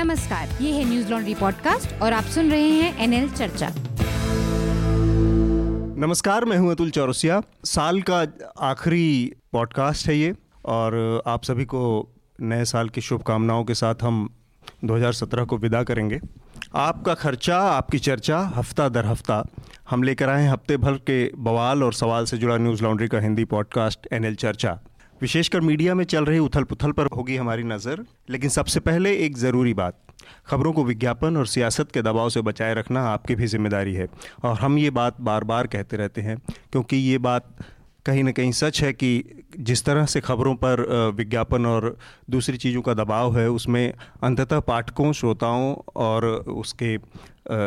नमस्कार, ये है न्यूज़ लॉन्ड्री पॉडकास्ट और आप सुन रहे हैं एनएल चर्चा। नमस्कार, मैं हूँ अतुल चौरसिया। साल का आखिरी पॉडकास्ट है ये और आप सभी को नए साल की शुभकामनाओं के साथ हम 2017 को विदा करेंगे। आपका खर्चा, आपकी चर्चा हफ़्ता दर हफ़्ता हम लेकर आए हफ़्ते भर के बवाल और सवाल से जुड़ा न्यूज़ लॉन्ड्री का हिंदी पॉडकास्ट एनएल चर्चा। विशेषकर मीडिया में चल रही उथल पुथल पर होगी हमारी नज़र। लेकिन सबसे पहले एक ज़रूरी बात, खबरों को विज्ञापन और सियासत के दबाव से बचाए रखना आपकी भी ज़िम्मेदारी है। और हम ये बात बार बार कहते रहते हैं, क्योंकि ये बात कहीं ना कहीं सच है कि जिस तरह से खबरों पर विज्ञापन और दूसरी चीज़ों का दबाव है, उसमें अंततः पाठकों, श्रोताओं और उसके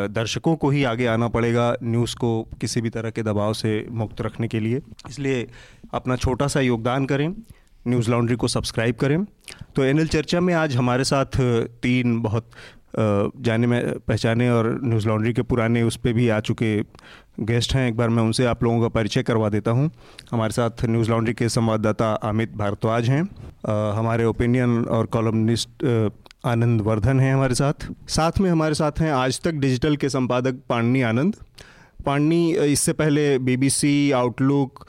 दर्शकों को ही आगे आना पड़ेगा न्यूज़ को किसी भी तरह के दबाव से मुक्त रखने के लिए। इसलिए अपना छोटा सा योगदान करें, न्यूज़ लॉन्ड्री को सब्सक्राइब करें। तो एनएल चर्चा में आज हमारे साथ तीन बहुत जाने में, पहचाने और न्यूज़ लॉन्ड्री के पुराने उस पर भी आ चुके गेस्ट हैं। एक बार मैं उनसे आप लोगों का परिचय करवा देता हूँ। हमारे साथ न्यूज़ लॉन्ड्री के संवाददाता अमित भारद्वाज हैं। हमारे ओपिनियन और कॉलमनिस्ट आनंद वर्धन हैं हमारे साथ। साथ में हमारे साथ हैं आज तक डिजिटल के संपादक पांडनी आनंद। पांडनी इससे पहले बीबीसी आउटलुक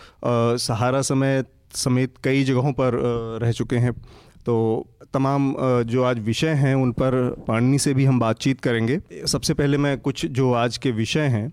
सहारा समेत समेत कई जगहों पर रह चुके हैं। तो तमाम जो आज विषय हैं, उन पर पाणनी से भी हम बातचीत करेंगे। सबसे पहले मैं कुछ जो आज के विषय हैं,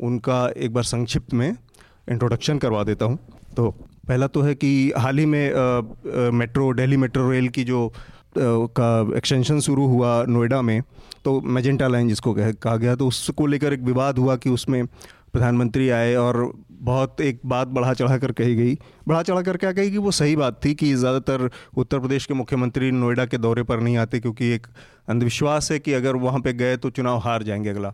उनका एक बार संक्षिप्त में इंट्रोडक्शन करवा देता हूँ। तो पहला तो है कि हाल ही में मेट्रो, दिल्ली मेट्रो रेल की जो का एक्सटेंशन शुरू हुआ नोएडा में तो मेजेंटा लाइन जिसको कहा गया तो उसको लेकर एक विवाद हुआ कि उसमें प्रधानमंत्री आए और बहुत एक बात बढ़ा चढ़ा कर कही गई। बढ़ा चढ़ा कर क्या कही कि वो सही बात थी कि ज़्यादातर उत्तर प्रदेश के मुख्यमंत्री नोएडा के दौरे पर नहीं आते क्योंकि एक अंधविश्वास है कि अगर वहाँ पे गए तो चुनाव हार जाएँगे अगला।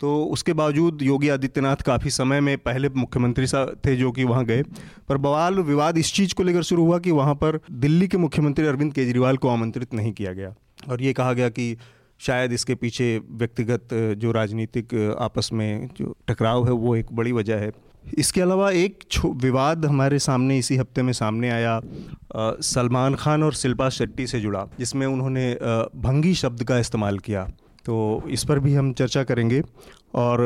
तो उसके बावजूद योगी आदित्यनाथ काफ़ी समय में पहले मुख्यमंत्री सा थे जो कि वहाँ गए। पर बवाल विवाद इस चीज़ को लेकर शुरू हुआ कि वहाँ पर दिल्ली के मुख्यमंत्री अरविंद केजरीवाल को आमंत्रित नहीं किया गया। और ये कहा गया कि शायद इसके पीछे व्यक्तिगत जो राजनीतिक आपस में जो टकराव है, वो एक बड़ी वजह है। इसके अलावा एक विवाद हमारे सामने, इसी हफ़्ते में सामने आया सलमान खान और शिल्पा शेट्टी से जुड़ा, जिसमें उन्होंने भंगी शब्द का इस्तेमाल किया। तो इस पर भी हम चर्चा करेंगे और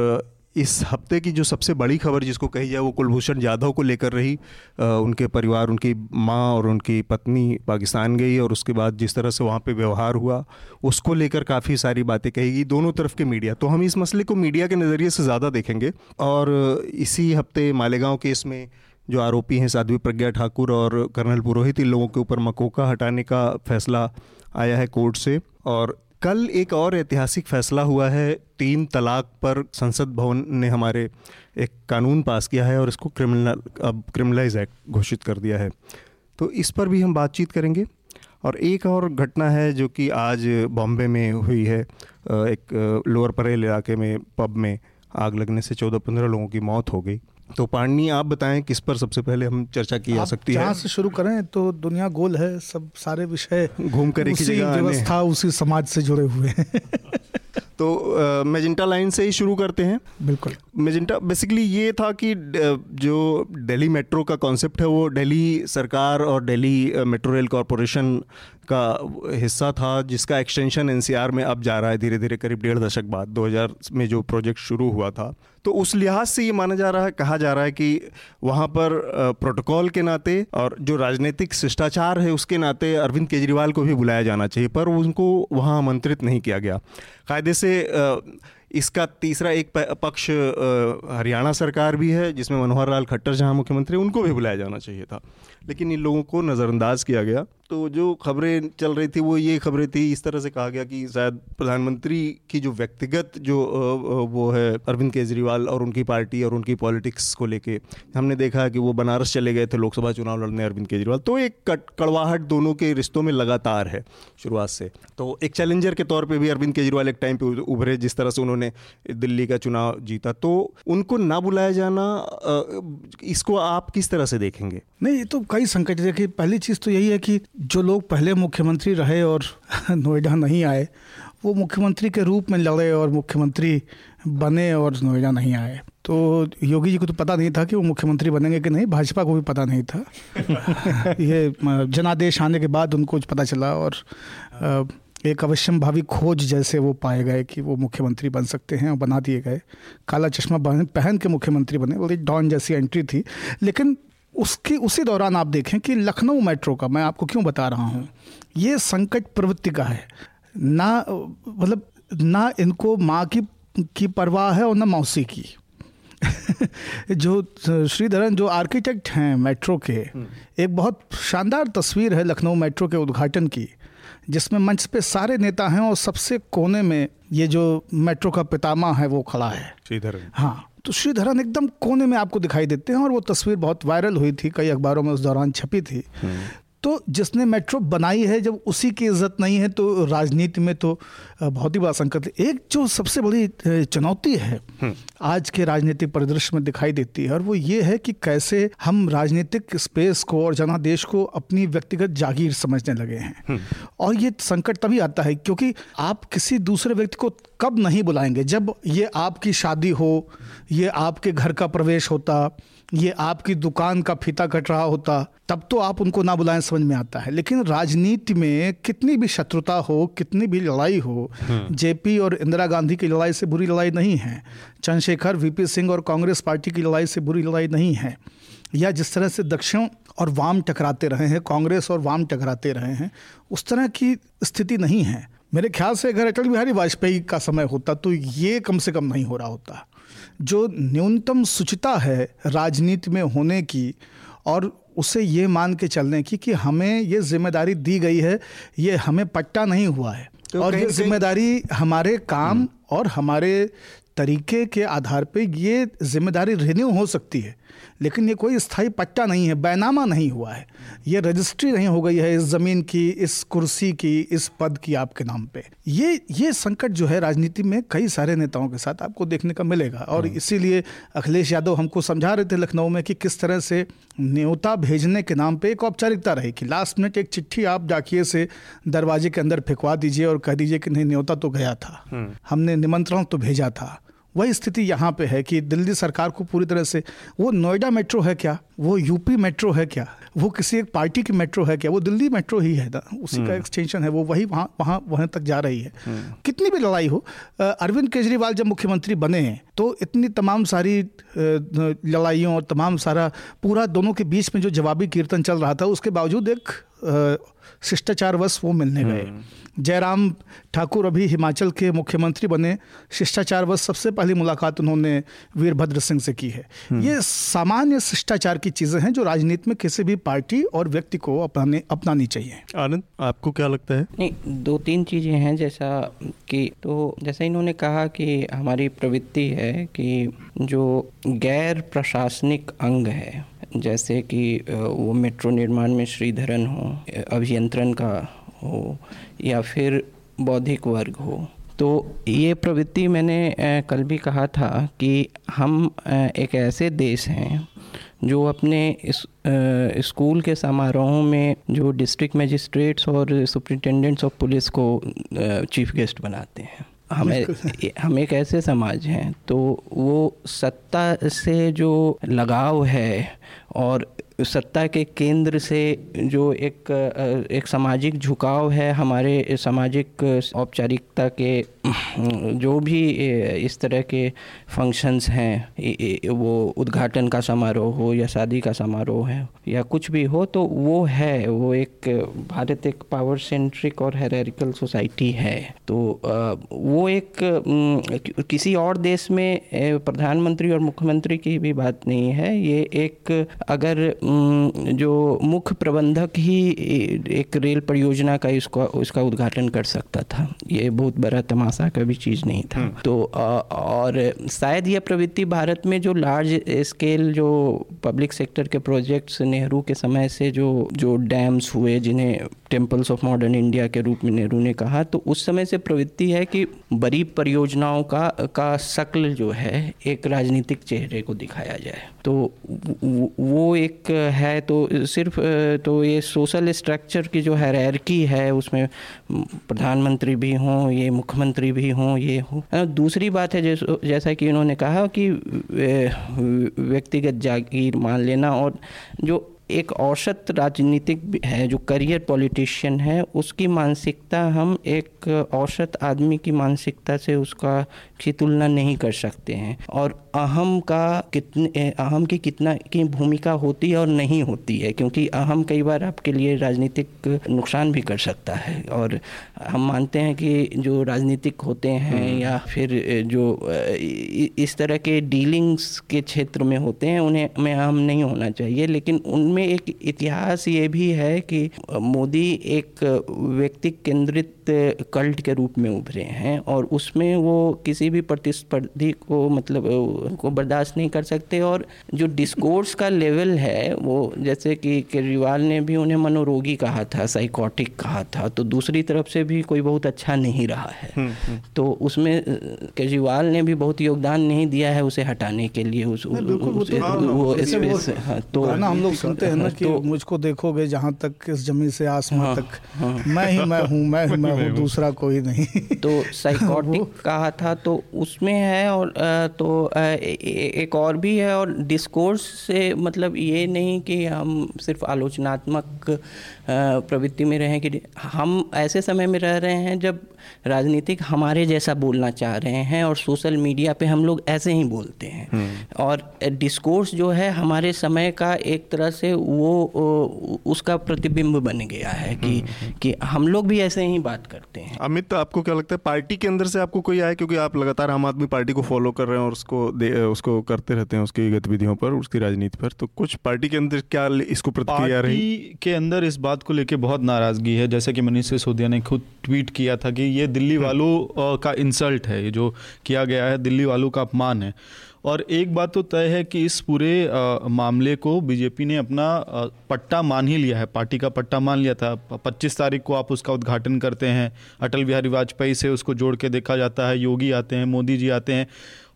इस हफ़्ते की जो सबसे बड़ी खबर जिसको कही जाए वो कुलभूषण जाधव को लेकर रही। आ, उनके परिवार उनकी माँ और उनकी पत्नी पाकिस्तान गई और उसके बाद जिस तरह से वहाँ पे व्यवहार हुआ उसको लेकर काफ़ी सारी बातें कही गई दोनों तरफ़ के मीडिया। तो हम इस मसले को मीडिया के नज़रिए से ज़्यादा देखेंगे और इसी हफ़्ते मालेगांव केस में जो आरोपी हैं साध्वी प्रज्ञा ठाकुर और कर्नल पुरोहित इन लोगों के ऊपर मकोका हटाने का फैसला आया है कोर्ट से और कल एक और ऐतिहासिक फैसला हुआ है। तीन तलाक पर संसद भवन ने हमारे एक कानून पास किया है और इसको क्रिमिनल, अब क्रिमिनलाइज एक्ट घोषित कर दिया है। तो इस पर भी हम बातचीत करेंगे। और एक और घटना है जो कि आज बॉम्बे में हुई है। एक लोअर परेल इलाके में, पब में आग लगने से चौदह पंद्रह लोगों की मौत हो गई। तो पाणनी आप बताएँ किस पर सबसे पहले हम चर्चा की जा सकती है? से शुरू करें तो दुनिया गोल है सब सारे विषय घूम कर उसी व्यवस्था उसी समाज से जुड़े हुए हैं। तो मेजेंटा लाइन से ही शुरू करते हैं। बिल्कुल। मेजेंटा बेसिकली ये था कि जो दिल्ली मेट्रो का कॉन्सेप्ट है, वो दिल्ली सरकार और दिल्ली मेट्रो रेल कॉरपोरेशन का हिस्सा था, जिसका एक्सटेंशन एनसीआर में अब जा रहा है धीरे धीरे करीब डेढ़ दशक बाद 2000 में जो प्रोजेक्ट शुरू हुआ था। तो उस लिहाज से ये माना जा रहा है, कहा जा रहा है कि वहाँ पर प्रोटोकॉल के नाते और जो राजनीतिक शिष्टाचार है, उसके नाते अरविंद केजरीवाल को भी बुलाया जाना चाहिए, पर उनको वहाँ आमंत्रित नहीं किया गया। कायदे से इसका तीसरा एक पक्ष हरियाणा सरकार भी है, जिसमें मनोहर लाल खट्टर जहाँ मुख्यमंत्री उनको भी बुलाया जाना चाहिए था। लेकिन इन लोगों को नज़रअंदाज किया गया तो जो खबरें चल रही थी, वो ये खबरें थी, इस तरह से कहा गया कि शायद प्रधानमंत्री की जो व्यक्तिगत जो वो है अरविंद केजरीवाल और उनकी पार्टी और उनकी पॉलिटिक्स को लेके, हमने देखा कि वो बनारस चले गए थे लोकसभा चुनाव लड़ने अरविंद केजरीवाल। तो एक कट, कड़वाहट दोनों के रिश्तों में लगातार है शुरुआत से। तो एक चैलेंजर के तौर पर भी अरविंद केजरीवाल एक टाइम पर उभरे जिस तरह से उन्होंने दिल्ली का चुनाव जीता। तो उनको ना बुलाया जाना इसको आप किस तरह से देखेंगे? नहीं, ये तो कई संकट, देखिए, पहली चीज़ तो यही है कि जो लोग पहले मुख्यमंत्री रहे और नोएडा नहीं आए वो मुख्यमंत्री के रूप में लड़े और मुख्यमंत्री बने और नोएडा नहीं आए। तो योगी जी को तो पता नहीं था कि वो मुख्यमंत्री बनेंगे कि नहीं भाजपा को भी पता नहीं था। ये जनादेश आने के बाद उनको पता चला और एक अवश्यम भावी खोज जैसे वो पाए गए कि वो मुख्यमंत्री बन सकते हैं और बना दिए गए। काला चश्मा पहन के मुख्यमंत्री बने बोले डॉन जैसी एंट्री थी। लेकिन उसके उसी दौरान आप देखें कि लखनऊ मेट्रो का मैं आपको क्यों बता रहा हूँ ये संकट प्रवृत्ति का है। ना मतलब ना इनको माँ की की परवाह है और ना मौसी की। जो श्रीधरन जो आर्किटेक्ट हैं मेट्रो के हम्म। एक बहुत शानदार तस्वीर है लखनऊ मेट्रो के उद्घाटन की जिसमें मंच पे सारे नेता हैं और सबसे कोने में ये जो मेट्रो का पितामा है वो खड़ा है। श्रीधरन। हाँ। तो श्रीधरन एकदम कोने में आपको दिखाई देते हैं और वो तस्वीर बहुत वायरल हुई थी, कई अखबारों में उस दौरान छपी थी हम्म। तो जिसने मेट्रो बनाई है जब उसी की इज़्ज़त नहीं है तो राजनीति में तो बहुत ही बड़ा संकट एक जो सबसे बड़ी चुनौती है हम्म। आज के राजनीतिक परिदृश्य में दिखाई देती है और वो ये है कि कैसे हम राजनीतिक स्पेस को और जनादेश को अपनी व्यक्तिगत जागीर समझने लगे हैं हम्म। और ये संकट तभी आता है क्योंकि आप किसी दूसरे व्यक्ति को कब नहीं बुलाएँगे जब ये आपकी शादी हो ये आपके घर का प्रवेश होता ये आपकी दुकान का फीता कट रहा होता तब तो आप उनको ना बुलाएँ समझ में आता है। लेकिन राजनीति में कितनी भी शत्रुता हो कितनी भी लड़ाई हो हम्म। जेपी और इंदिरा गांधी की लड़ाई से बुरी लड़ाई नहीं है। चंद्रशेखर वीपी सिंह और कांग्रेस पार्टी की लड़ाई से बुरी लड़ाई नहीं है। या जिस तरह से दक्षिण और वाम टकराते रहे हैं कांग्रेस और वाम टकराते रहे हैं उस तरह की स्थिति नहीं है। मेरे ख्याल से अगर अटल बिहारी वाजपेयी का समय होता तो ये कम से कम नहीं हो रहा होता। जो न्यूनतम सुचिता है राजनीति में होने की और उसे ये मान के चलने की कि हमें ये ज़िम्मेदारी दी गई है ये हमें पट्टा नहीं हुआ है तो और ये ज़िम्मेदारी हमारे काम हम्म। और हमारे तरीके के आधार पे ये ज़िम्मेदारी रिन्यू हो सकती है। लेकिन ये कोई स्थायी पट्टा नहीं है बैनामा नहीं हुआ है। ये रजिस्ट्री नहीं हो गई है इस ज़मीन की इस कुर्सी की इस पद की आपके नाम पे। ये ये संकट जो है राजनीति में कई सारे नेताओं के साथ आपको देखने का मिलेगा। और हाँ। इसीलिए अखिलेश यादव हमको समझा रहे थे लखनऊ में कि किस तरह से न्योता भेजने के नाम पर एक औपचारिकता रही कि लास्ट मिनट एक चिट्ठी आप डाकिए से दरवाजे के अंदर फेंकवा दीजिए और कह दीजिए कि नहीं न्योता तो गया था। हाँ। हमने निमंत्रण तो भेजा था। वही स्थिति यहाँ पे है कि दिल्ली सरकार को पूरी तरह से वो नोएडा मेट्रो है क्या? वो यूपी मेट्रो है क्या? वो किसी एक पार्टी की मेट्रो है क्या? वो दिल्ली मेट्रो ही है ना? उसी का एक्सटेंशन हम्म। है वो वही वहाँ वहाँ वहाँ तक जा रही है। हम्म। कितनी भी लड़ाई हो अरविंद केजरीवाल जब मुख्यमंत्री बने हैं तो इतनी तमाम सारी लड़ाइयों और तमाम सारा पूरा दोनों के बीच में जो जवाबी कीर्तन चल रहा था उसके बावजूद एक शिष्टाचारवश वो मिलने गए। हम्म। जयराम ठाकुर अभी हिमाचल के मुख्यमंत्री बने। शिष्टाचारवश सबसे पहली मुलाकात उन्होंने वीरभद्र सिंह से की है। हम्म। ये सामान्य शिष्टाचार की चीज़ें हैं जो राजनीति में किसी भी पार्टी और व्यक्ति को अपनाने अपनानी चाहिए। आनंद आपको क्या लगता है? नहीं दो तीन चीज़ें हैं जैसा कि तो जैसा इन्होंने कहा कि हमारी प्रवृत्ति है कि जो गैर प्रशासनिक अंग है जैसे कि वो मेट्रो निर्माण में श्रीधरन हो अभियंत्रण का हो या फिर बौद्धिक वर्ग हो। तो ये प्रवृत्ति मैंने कल भी कहा था कि हम एक ऐसे देश हैं जो अपने इस, स्कूल के समारोहों में जो डिस्ट्रिक्ट मजिस्ट्रेट्स और सुप्रिंटेंडेंट्स ऑफ़ पुलिस को चीफ गेस्ट बनाते हैं। हमें हम एक ऐसे समाज हैं तो वो सत्ता से जो लगाव है और सत्ता के केंद्र से जो एक एक सामाजिक झुकाव है, हमारे सामाजिक औपचारिकता के, जो भी, इस तरह के फ़ंक्शंस हैं वो उद्घाटन का समारोह हो या शादी का समारोह है या कुछ भी हो तो वो है, वो एक भारत एक पावर सेंट्रिक और हेरिकल सोसाइटी है। तो वो एक किसी और देश में प्रधानमंत्री और मुख्यमंत्री की भी बात नहीं है, ये एक अगर जो मुख्य प्रबंधक ही एक रेल परियोजना का इसको उसका उद्घाटन कर सकता था ये बहुत बड़ा तमाशा का भी चीज़ नहीं था हम्म। तो और शायद यह प्रवृत्ति भारत में जो लार्ज स्केल जो पब्लिक सेक्टर के प्रोजेक्ट्स नेहरू के समय से जो जो डैम्स हुए जिन्हें टेम्पल्स ऑफ़ मॉडर्न इंडिया के रूप में नेहरू ने कहा तो उस समय से प्रवृत्ति है कि बड़ी परियोजनाओं का का शक्ल जो है एक राजनीतिक चेहरे को दिखाया जाए तो वो एक है तो सिर्फ़ तो ये सोशल स्ट्रक्चर की जो हैरकी है, उसमें प्रधानमंत्री भी हों, ये मुख्यमंत्री भी हों, ये हो। दूसरी बात है, जैसा कि इन्होंने कहा कि व्यक्तिगत जागीर मान लेना और जो एक औसत राजनीतिक है जो करियर पॉलिटिशियन है उसकी मानसिकता हम एक औसत आदमी की मानसिकता से उसका की तुलना नहीं कर सकते हैं और अहम का कितने अहम की कितना की भूमिका होती है और नहीं होती है क्योंकि अहम कई बार आपके लिए राजनीतिक नुकसान भी कर सकता है और हम मानते हैं कि जो राजनीतिक होते हैं हम्म। या फिर जो इस तरह के डीलिंग्स के क्षेत्र में होते हैं उन्हें में अहम नहीं होना चाहिए लेकिन उनमें एक इतिहास ये भी है कि मोदी एक व्यक्ति केंद्रित कल्ट के रूप में उभरे हैं और उसमें वो किसी भी प्रतिस्पर्धी को मतलब को बर्दाश्त नहीं कर सकते और जो डिस्कोर्स का लेवल है वो जैसे कि केजरीवाल ने भी उन्हें मनोरोगी कहा था साइकोटिक कहा था तो दूसरी तरफ़ से भी कोई बहुत अच्छा नहीं रहा है हम्म, हम्म। तो उसमें केजरीवाल ने भी बहुत योगदान नहीं दिया है उसे हटाने के लिए उस, उस, तो हाँ, वो स्पेस हाँ, तो हम लोग सुनते हैं ना कि तो, मुझको देखोगे जहाँ तक इस ज़मीन से आसमान हाँ, तक हाँ, मैं ही मैं हूँ मैं ही मैं हूँ दूसरा कोई नहीं। तो साइकोटिक कहा था तो उसमें है और तो एक और भी है और डिस्कोर्स से मतलब ये नहीं कि हम सिर्फ़ आलोचनात्मक प्रवृत्ति में रहें कि हम ऐसे समय में रह रहे हैं जब राजनीतिक हमारे जैसा बोलना चाह रहे हैं और सोशल मीडिया पे हम लोग ऐसे ही बोलते हैं। हम्म। और डिस्कोर्स जो है हमारे समय का एक तरह से वो उसका प्रतिबिंब बन गया है कि हम्म। कि हम लोग भी ऐसे ही बात करते हैं। अमित आपको क्या लगता है पार्टी के अंदर से आपको कोई आए क्योंकि आप लगातार आम आदमी पार्टी को फॉलो कर रहे हैं और उसको उसको करते रहते हैं उसकी गतिविधियों पर उसकी राजनीति पर। तो कुछ पार्टी के अंदर क्या इसको प्रतिक्रिया रही? के अंदर इस बात को लेकर बहुत नाराज़गी है। जैसे कि मनीष सिसोदिया ने खुद ट्वीट किया था कि ये दिल्ली हम्म। वालों का इंसल्ट है ये जो किया गया है दिल्ली वालों का अपमान है। और एक बात तो तय है कि इस पूरे आ, मामले को बीजेपी ने अपना आ, पट्टा मान ही लिया है। पार्टी का पट्टा मान लिया था। 25 तारीख को आप उसका उद्घाटन करते हैं। अटल बिहारी वाजपेयी से उसको जोड़ के देखा जाता है। योगी आते हैं मोदी जी आते हैं।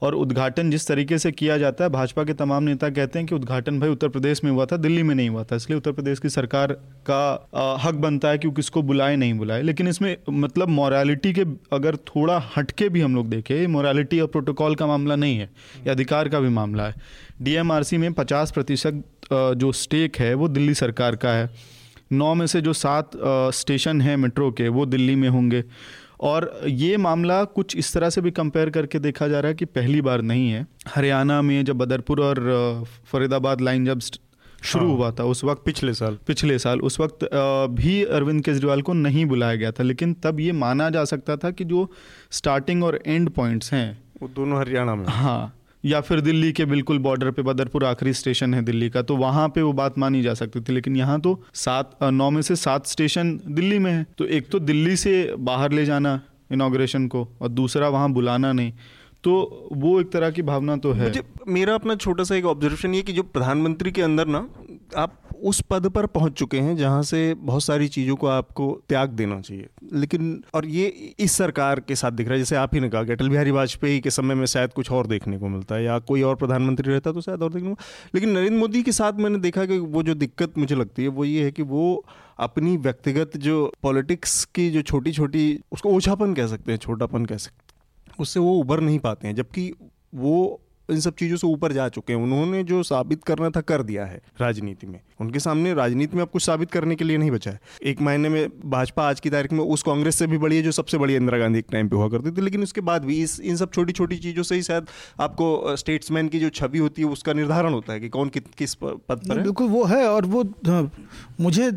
और उद्घाटन जिस तरीके से किया जाता है, भाजपा के तमाम नेता कहते हैं कि उद्घाटन भाई उत्तर प्रदेश में हुआ था, दिल्ली में नहीं हुआ था, इसलिए उत्तर प्रदेश की सरकार का हक बनता है कि किसको बुलाए, नहीं बुलाए। लेकिन इसमें मतलब मॉरालिटी के अगर थोड़ा हटके भी हम लोग देखें मॉरालिटी और प्रोटोकॉल का मामला नहीं है, ये अधिकार का भी मामला है। डीएमआरसी में पचास प्रतिशत जो स्टेक है, वो दिल्ली सरकार का है। नौ में से जो सात स्टेशन हैं मेट्रो के, वो दिल्ली में होंगे। और ये मामला कुछ इस तरह से भी कंपेयर करके देखा जा रहा है कि पहली बार नहीं है। हरियाणा में जब बदरपुर और फरीदाबाद लाइन जब शुरू हाँ, हुआ था उस वक्त पिछले साल। पिछले साल उस वक्त भी अरविंद केजरीवाल को नहीं बुलाया गया था लेकिन तब ये माना जा सकता था कि जो स्टार्टिंग और एंड पॉइंट्स हैं वो दोनों हरियाणा में। हाँ या फिर दिल्ली के बिल्कुल बॉर्डर पे बदरपुर आखिरी स्टेशन है दिल्ली का तो वहाँ पे वो बात मानी जा सकती थी, लेकिन यहाँ तो सात नौ में से सात स्टेशन दिल्ली में है। तो एक तो दिल्ली से बाहर ले जाना इनाग्रेशन को और दूसरा वहाँ बुलाना नहीं। तो वो एक तरह की भावना तो है। मुझे, मेरा अपना छोटा सा एक ऑब्जर्वेशन ये कि जो प्रधानमंत्री के अंदर ना, आप उस पद पर पहुँच चुके हैं जहाँ से बहुत सारी चीज़ों को आपको त्याग देना चाहिए। लेकिन, और ये इस सरकार के साथ दिख रहा है, जैसे आप ही ने कहा कि अटल बिहारी वाजपेयी के समय में शायद कुछ और देखने को मिलता है, या कोई और प्रधानमंत्री रहता तो शायद और देखने को लेकिन नरेंद्र मोदी के साथ मैंने देखा कि वो जो दिक्कत मुझे लगती है, वो ये है कि वो अपनी व्यक्तिगत जो पॉलिटिक्स की जो छोटी छोटी उसको ओछापन कह सकते हैं, छोटापन कह सकते हैं, उससे वो उभर नहीं पाते हैं, जबकि वो इन सब चीज़ों से ऊपर जा चुके हैं। उन्होंने जो साबित करना था कर दिया है राजनीति में। उनके सामने राजनीति में अब कुछ साबित करने के लिए नहीं बचा है। एक महीने में भाजपा आज की तारीख में उस कांग्रेस से भी बड़ी है जो सबसे बड़ी इंदिरा गांधी एक टाइम पे हुआ करती थी। लेकिन उसके बाद भी इस इन सब छोटी छोटी चीज़ों से ही शायद आपको स्टेट्समैन की जो छवि होती है उसका निर्धारण होता है कि कौन कि, किस पद पर है। बिल्कुल वो है और वो मुझे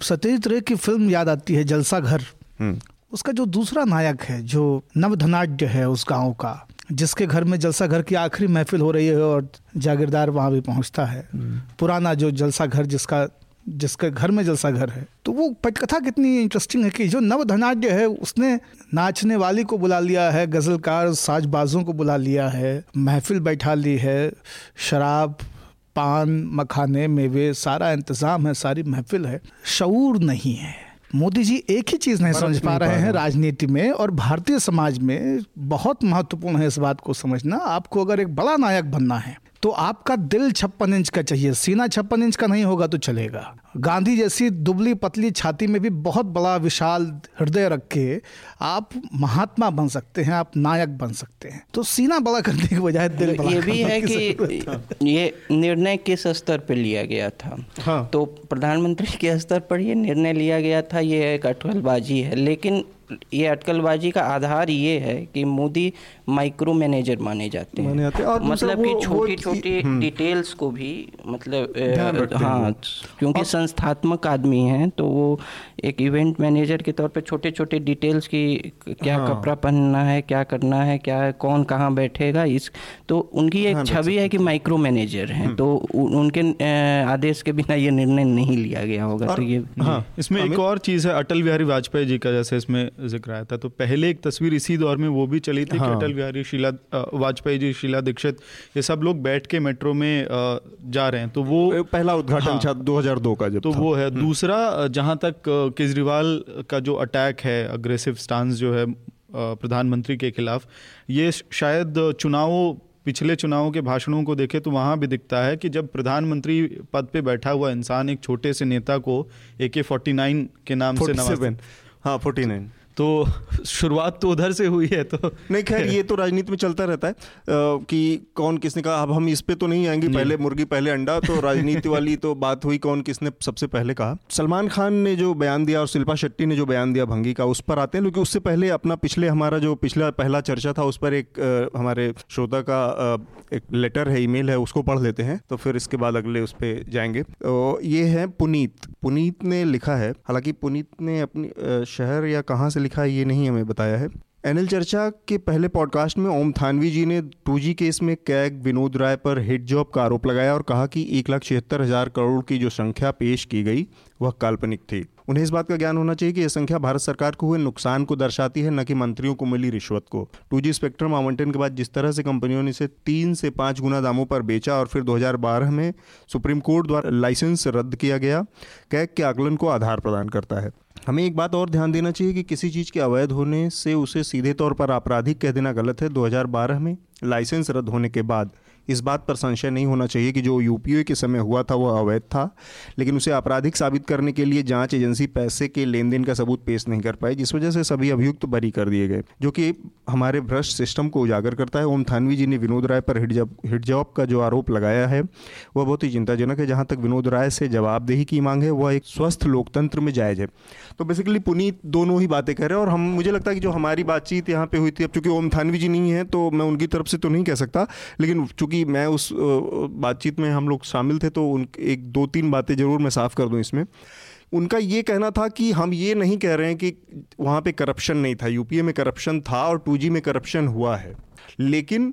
सत्यजीत रे की फ़िल्म याद आती है जलसा घर। हम्म। उसका जो दूसरा नायक है जो नवधनाट्य है उस गाँव का जिसके घर में जलसा घर की आखिरी महफिल हो रही है और जागीरदार वहाँ भी पहुँचता है। हम्म। पुराना जो जलसा घर जिसका जिसके घर में जलसा घर है। तो वो पटकथा कितनी इंटरेस्टिंग है कि जो नवधनाट्य है उसने नाचने वाली को बुला लिया है गज़लकार साजबाजों को बुला लिया है महफिल बैठा ली है शराब पान मखाने मेवे सारा इंतज़ाम है सारी महफिल है। शूर नहीं है। मोदी जी एक ही चीज़ नहीं समझ पा रहे हैं राजनीति में और भारतीय समाज में बहुत महत्वपूर्ण है इस बात को समझना। आपको अगर एक बड़ा नायक बनना है तो आपका दिल छप्पन इंच का चाहिए सीना छप्पन इंच का नहीं होगा तो चलेगा। गांधी जैसी दुबली पतली छाती में भी बहुत बड़ा विशाल हृदय रख के आप महात्मा बन सकते हैं आप नायक बन सकते हैं। तो सीना बड़ा करने के बजाय दिल बड़ा ये भी है कि ये निर्णय किस स्तर पर लिया गया था? हाँ। तो प्रधानमंत्री के स्तर पर ये निर्णय लिया गया था ये एक अटकलबाजी है लेकिन ये अटकलबाजी का आधार ये है कि मोदी माइक्रो मैनेजर माने जाते माने जाते हैं। और मतलब कि छोटी छोटी डिटेल्स को भी मतलब हैं। हाँ क्योंकि संस्थात्मक आदमी हैं तो वो एक इवेंट मैनेजर के तौर पे छोटे छोटे डिटेल्स की क्या हाँ। कपड़ा पहनना है क्या करना है क्या है कौन कहाँ बैठेगा इस तो उनकी एक छवि है कि माइक्रो मैनेजर हैं। तो उनके आदेश के बिना ये निर्णय नहीं लिया गया होगा तो ये हाँ इसमें एक और चीज़ है अटल बिहारी वाजपेयी जी का जैसे इसमें ज़िक्र आया था तो पहले एक तस्वीर इसी दौर में वो भी चली थी हाँ। अटल बिहारी शीला वाजपेयी जी शीला दीक्षित ये सब लोग बैठ के मेट्रो में जा रहे हैं तो वो पहला उद्घाटन हाँ। था 2002 का जब तो। वो है दूसरा अ, जहाँ तक केजरीवाल का जो अटैक है अग्रेसिव स्टांस जो है प्रधानमंत्री के खिलाफ ये शायद चुनाव पिछले चुनावों के भाषणों को देखे तो वहाँ भी दिखता है कि जब प्रधानमंत्री पद पे बैठा हुआ इंसान एक छोटे से नेता को ए के फोर्टी नाइन के नाम से 47 नवाज़ हाँ 49 तो शुरुआत तो उधर से हुई है तो नहीं खैर ये तो राजनीति में चलता रहता है अ, कि कौन किसने कहा अब हम इस पे तो नहीं आएँगे पहले मुर्गी पहले अंडा तो राजनीति वाली तो बात हुई कौन किसने सबसे पहले कहा। सलमान खान ने जो बयान दिया और शिल्पा शेट्टी ने जो बयान दिया भंगी का उस पर आते हैं क्योंकि उससे पहले अपना पिछले हमारा जो पिछला पहला चर्चा था उस पर एक अ, हमारे श्रोता का अ, एक लेटर है ईमेल है उसको पढ़ लेते हैं तो फिर इसके बाद अगले उस पर जाएँगे। तो ये है पुनीत पुनीत ने लिखा है हालाँकि पुनीत ने अपनी शहर या कहाँ से लिखा है, ये नहीं हमें बताया है। एनएल चर्चा के पहले पॉडकास्ट में ओम थानवी जी ने टू जी केस में कैग विनोद राय पर हिट जॉब का आरोप लगाया और कहा कि एक लाख छिहत्तर हज़ार करोड़ की जो संख्या पेश की गई, वह काल्पनिक थी। उन्हें इस बात का ज्ञान होना चाहिए कि यह संख्या भारत सरकार को हुए नुकसान को दर्शाती है, न कि मंत्रियों को मिली रिश्वत को। टू स्पेक्ट्रम आवंटन के बाद जिस तरह से कंपनियों ने इसे तीन से पाँच गुना दामों पर बेचा और फिर 2012 में सुप्रीम कोर्ट द्वारा लाइसेंस रद्द किया गया, कैग के आकलन को आधार प्रदान करता है। हमें एक बात और ध्यान देना चाहिए कि किसी चीज़ के अवैध होने से उसे सीधे तौर पर आपराधिक कह देना गलत है। 2012 में लाइसेंस रद्द होने के बाद इस बात पर संशय नहीं होना चाहिए कि जो यूपीए के समय हुआ था वह अवैध था, लेकिन उसे आपराधिक साबित करने के लिए जाँच एजेंसी पैसे के लेन देन का सबूत पेश नहीं कर पाई, जिस वजह से सभी अभियुक्त बरी कर दिए गए, जो कि हमारे भ्रष्ट सिस्टम को उजागर करता है। ओम थानवी जी ने विनोद राय पर हिट जॉब का जो आरोप लगाया है, वह बहुत ही चिंताजनक है, जहाँ तक विनोद राय से जवाबदेही की मांग है, वह एक स्वस्थ लोकतंत्र में जायज़ है। तो बेसिकली पुनीत दोनों ही बातें कर रहे हैं और हम, मुझे लगता है कि जो हमारी बातचीत यहाँ पे हुई थी, अब चूँकि ओम थानवी जी नहीं है तो मैं उनकी तरफ़ से तो नहीं कह सकता, लेकिन चूँकि मैं उस बातचीत में हम लोग शामिल थे तो उन, एक दो तीन बातें ज़रूर मैं साफ़ कर दूँ इसमें। उनका ये कहना था कि हम ये नहीं कह रहे हैं कि वहाँ पे करप्शन नहीं था। यूपीए में करप्शन था और टू में करप्शन हुआ है। लेकिन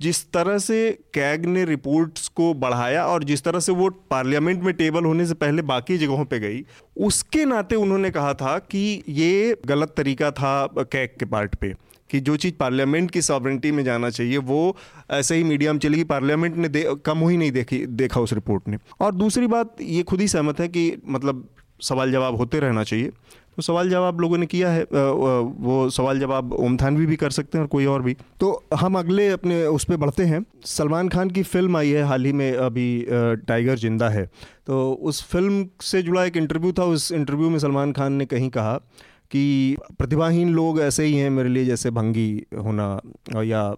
जिस तरह से कैग ने रिपोर्ट्स को बढ़ाया और जिस तरह से वो पार्लियामेंट में टेबल होने से पहले बाकी जगहों पे गई, उसके नाते उन्होंने कहा था कि ये गलत तरीका था कैग के पार्ट पे। कि जो चीज़ पार्लियामेंट की सॉवरेंटी में जाना चाहिए वो ऐसे ही मीडिया में चलेगी। पार्लियामेंट ने दे, कम ही नहीं देखी देखा उस रिपोर्ट ने। और दूसरी बात ये खुद ही सहमत है कि मतलब सवाल जवाब होते रहना चाहिए। तो सवाल जवाब लोगों ने किया है वो सवाल जवाब ओम थानवी भी कर सकते हैं और कोई और भी। तो हम अगले अपने उस पर बढ़ते हैं। सलमान खान की फ़िल्म आई है हाल ही में अभी टाइगर ज़िंदा है। तो उस फ़िल्म से जुड़ा एक इंटरव्यू था उस इंटरव्यू में सलमान खान ने कहीं कहा कि प्रतिभाहीन लोग ऐसे ही हैं मेरे लिए, जैसे भंगी होना या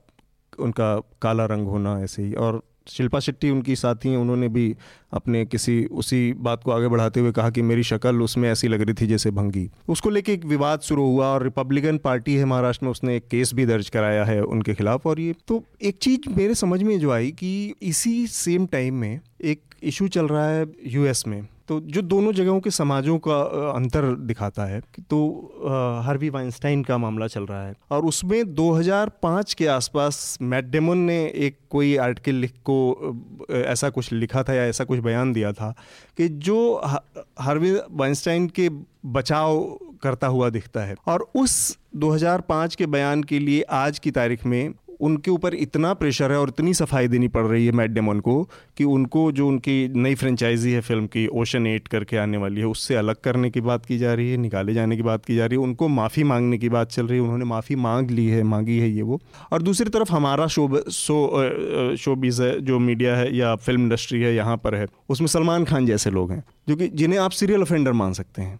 उनका काला रंग होना ऐसे ही। और शिल्पा शेट्टी उनकी साथी हैं, उन्होंने भी अपने किसी, उसी बात को आगे बढ़ाते हुए कहा कि मेरी शक्ल उसमें ऐसी लग रही थी जैसे भंगी। उसको लेके एक विवाद शुरू हुआ और रिपब्लिकन पार्टी है महाराष्ट्र में, उसने एक केस भी दर्ज कराया है उनके खिलाफ। और ये तो एक चीज़ मेरे समझ में जो आई कि इसी सेम टाइम में एक इशू चल रहा है यूएस में। तो जो दोनों जगहों के समाजों का अंतर दिखाता है तो हार्वी वाइंस्टाइन का मामला चल रहा है और उसमें 2005 के आसपास मैट डेमन ने एक कोई आर्टिकल लिख को ऐसा कुछ लिखा था या ऐसा कुछ बयान दिया था कि जो हार्वी वाइंस्टाइन के बचाव करता हुआ दिखता है। और उस 2005 के बयान के लिए आज की तारीख में उनके ऊपर इतना प्रेशर है और इतनी सफ़ाई देनी पड़ रही है मैट डेमन को कि उनको जो उनकी नई फ्रेंचाइजी है फ़िल्म की ओशन एट करके आने वाली है, उससे अलग करने की बात की जा रही है, निकाले जाने की बात की जा रही है, उनको माफ़ी मांगने की बात चल रही है, उन्होंने माफ़ी मांग ली है, मांगी है ये वो। और दूसरी तरफ़ हमारा शो शो शोबीज है, जो मीडिया है या फ़िल्म इंडस्ट्री है, यहाँ पर है, उसमें सलमान खान जैसे लोग हैं, जो कि जिन्हें आप सीरियल ऑफेंडर मान सकते हैं।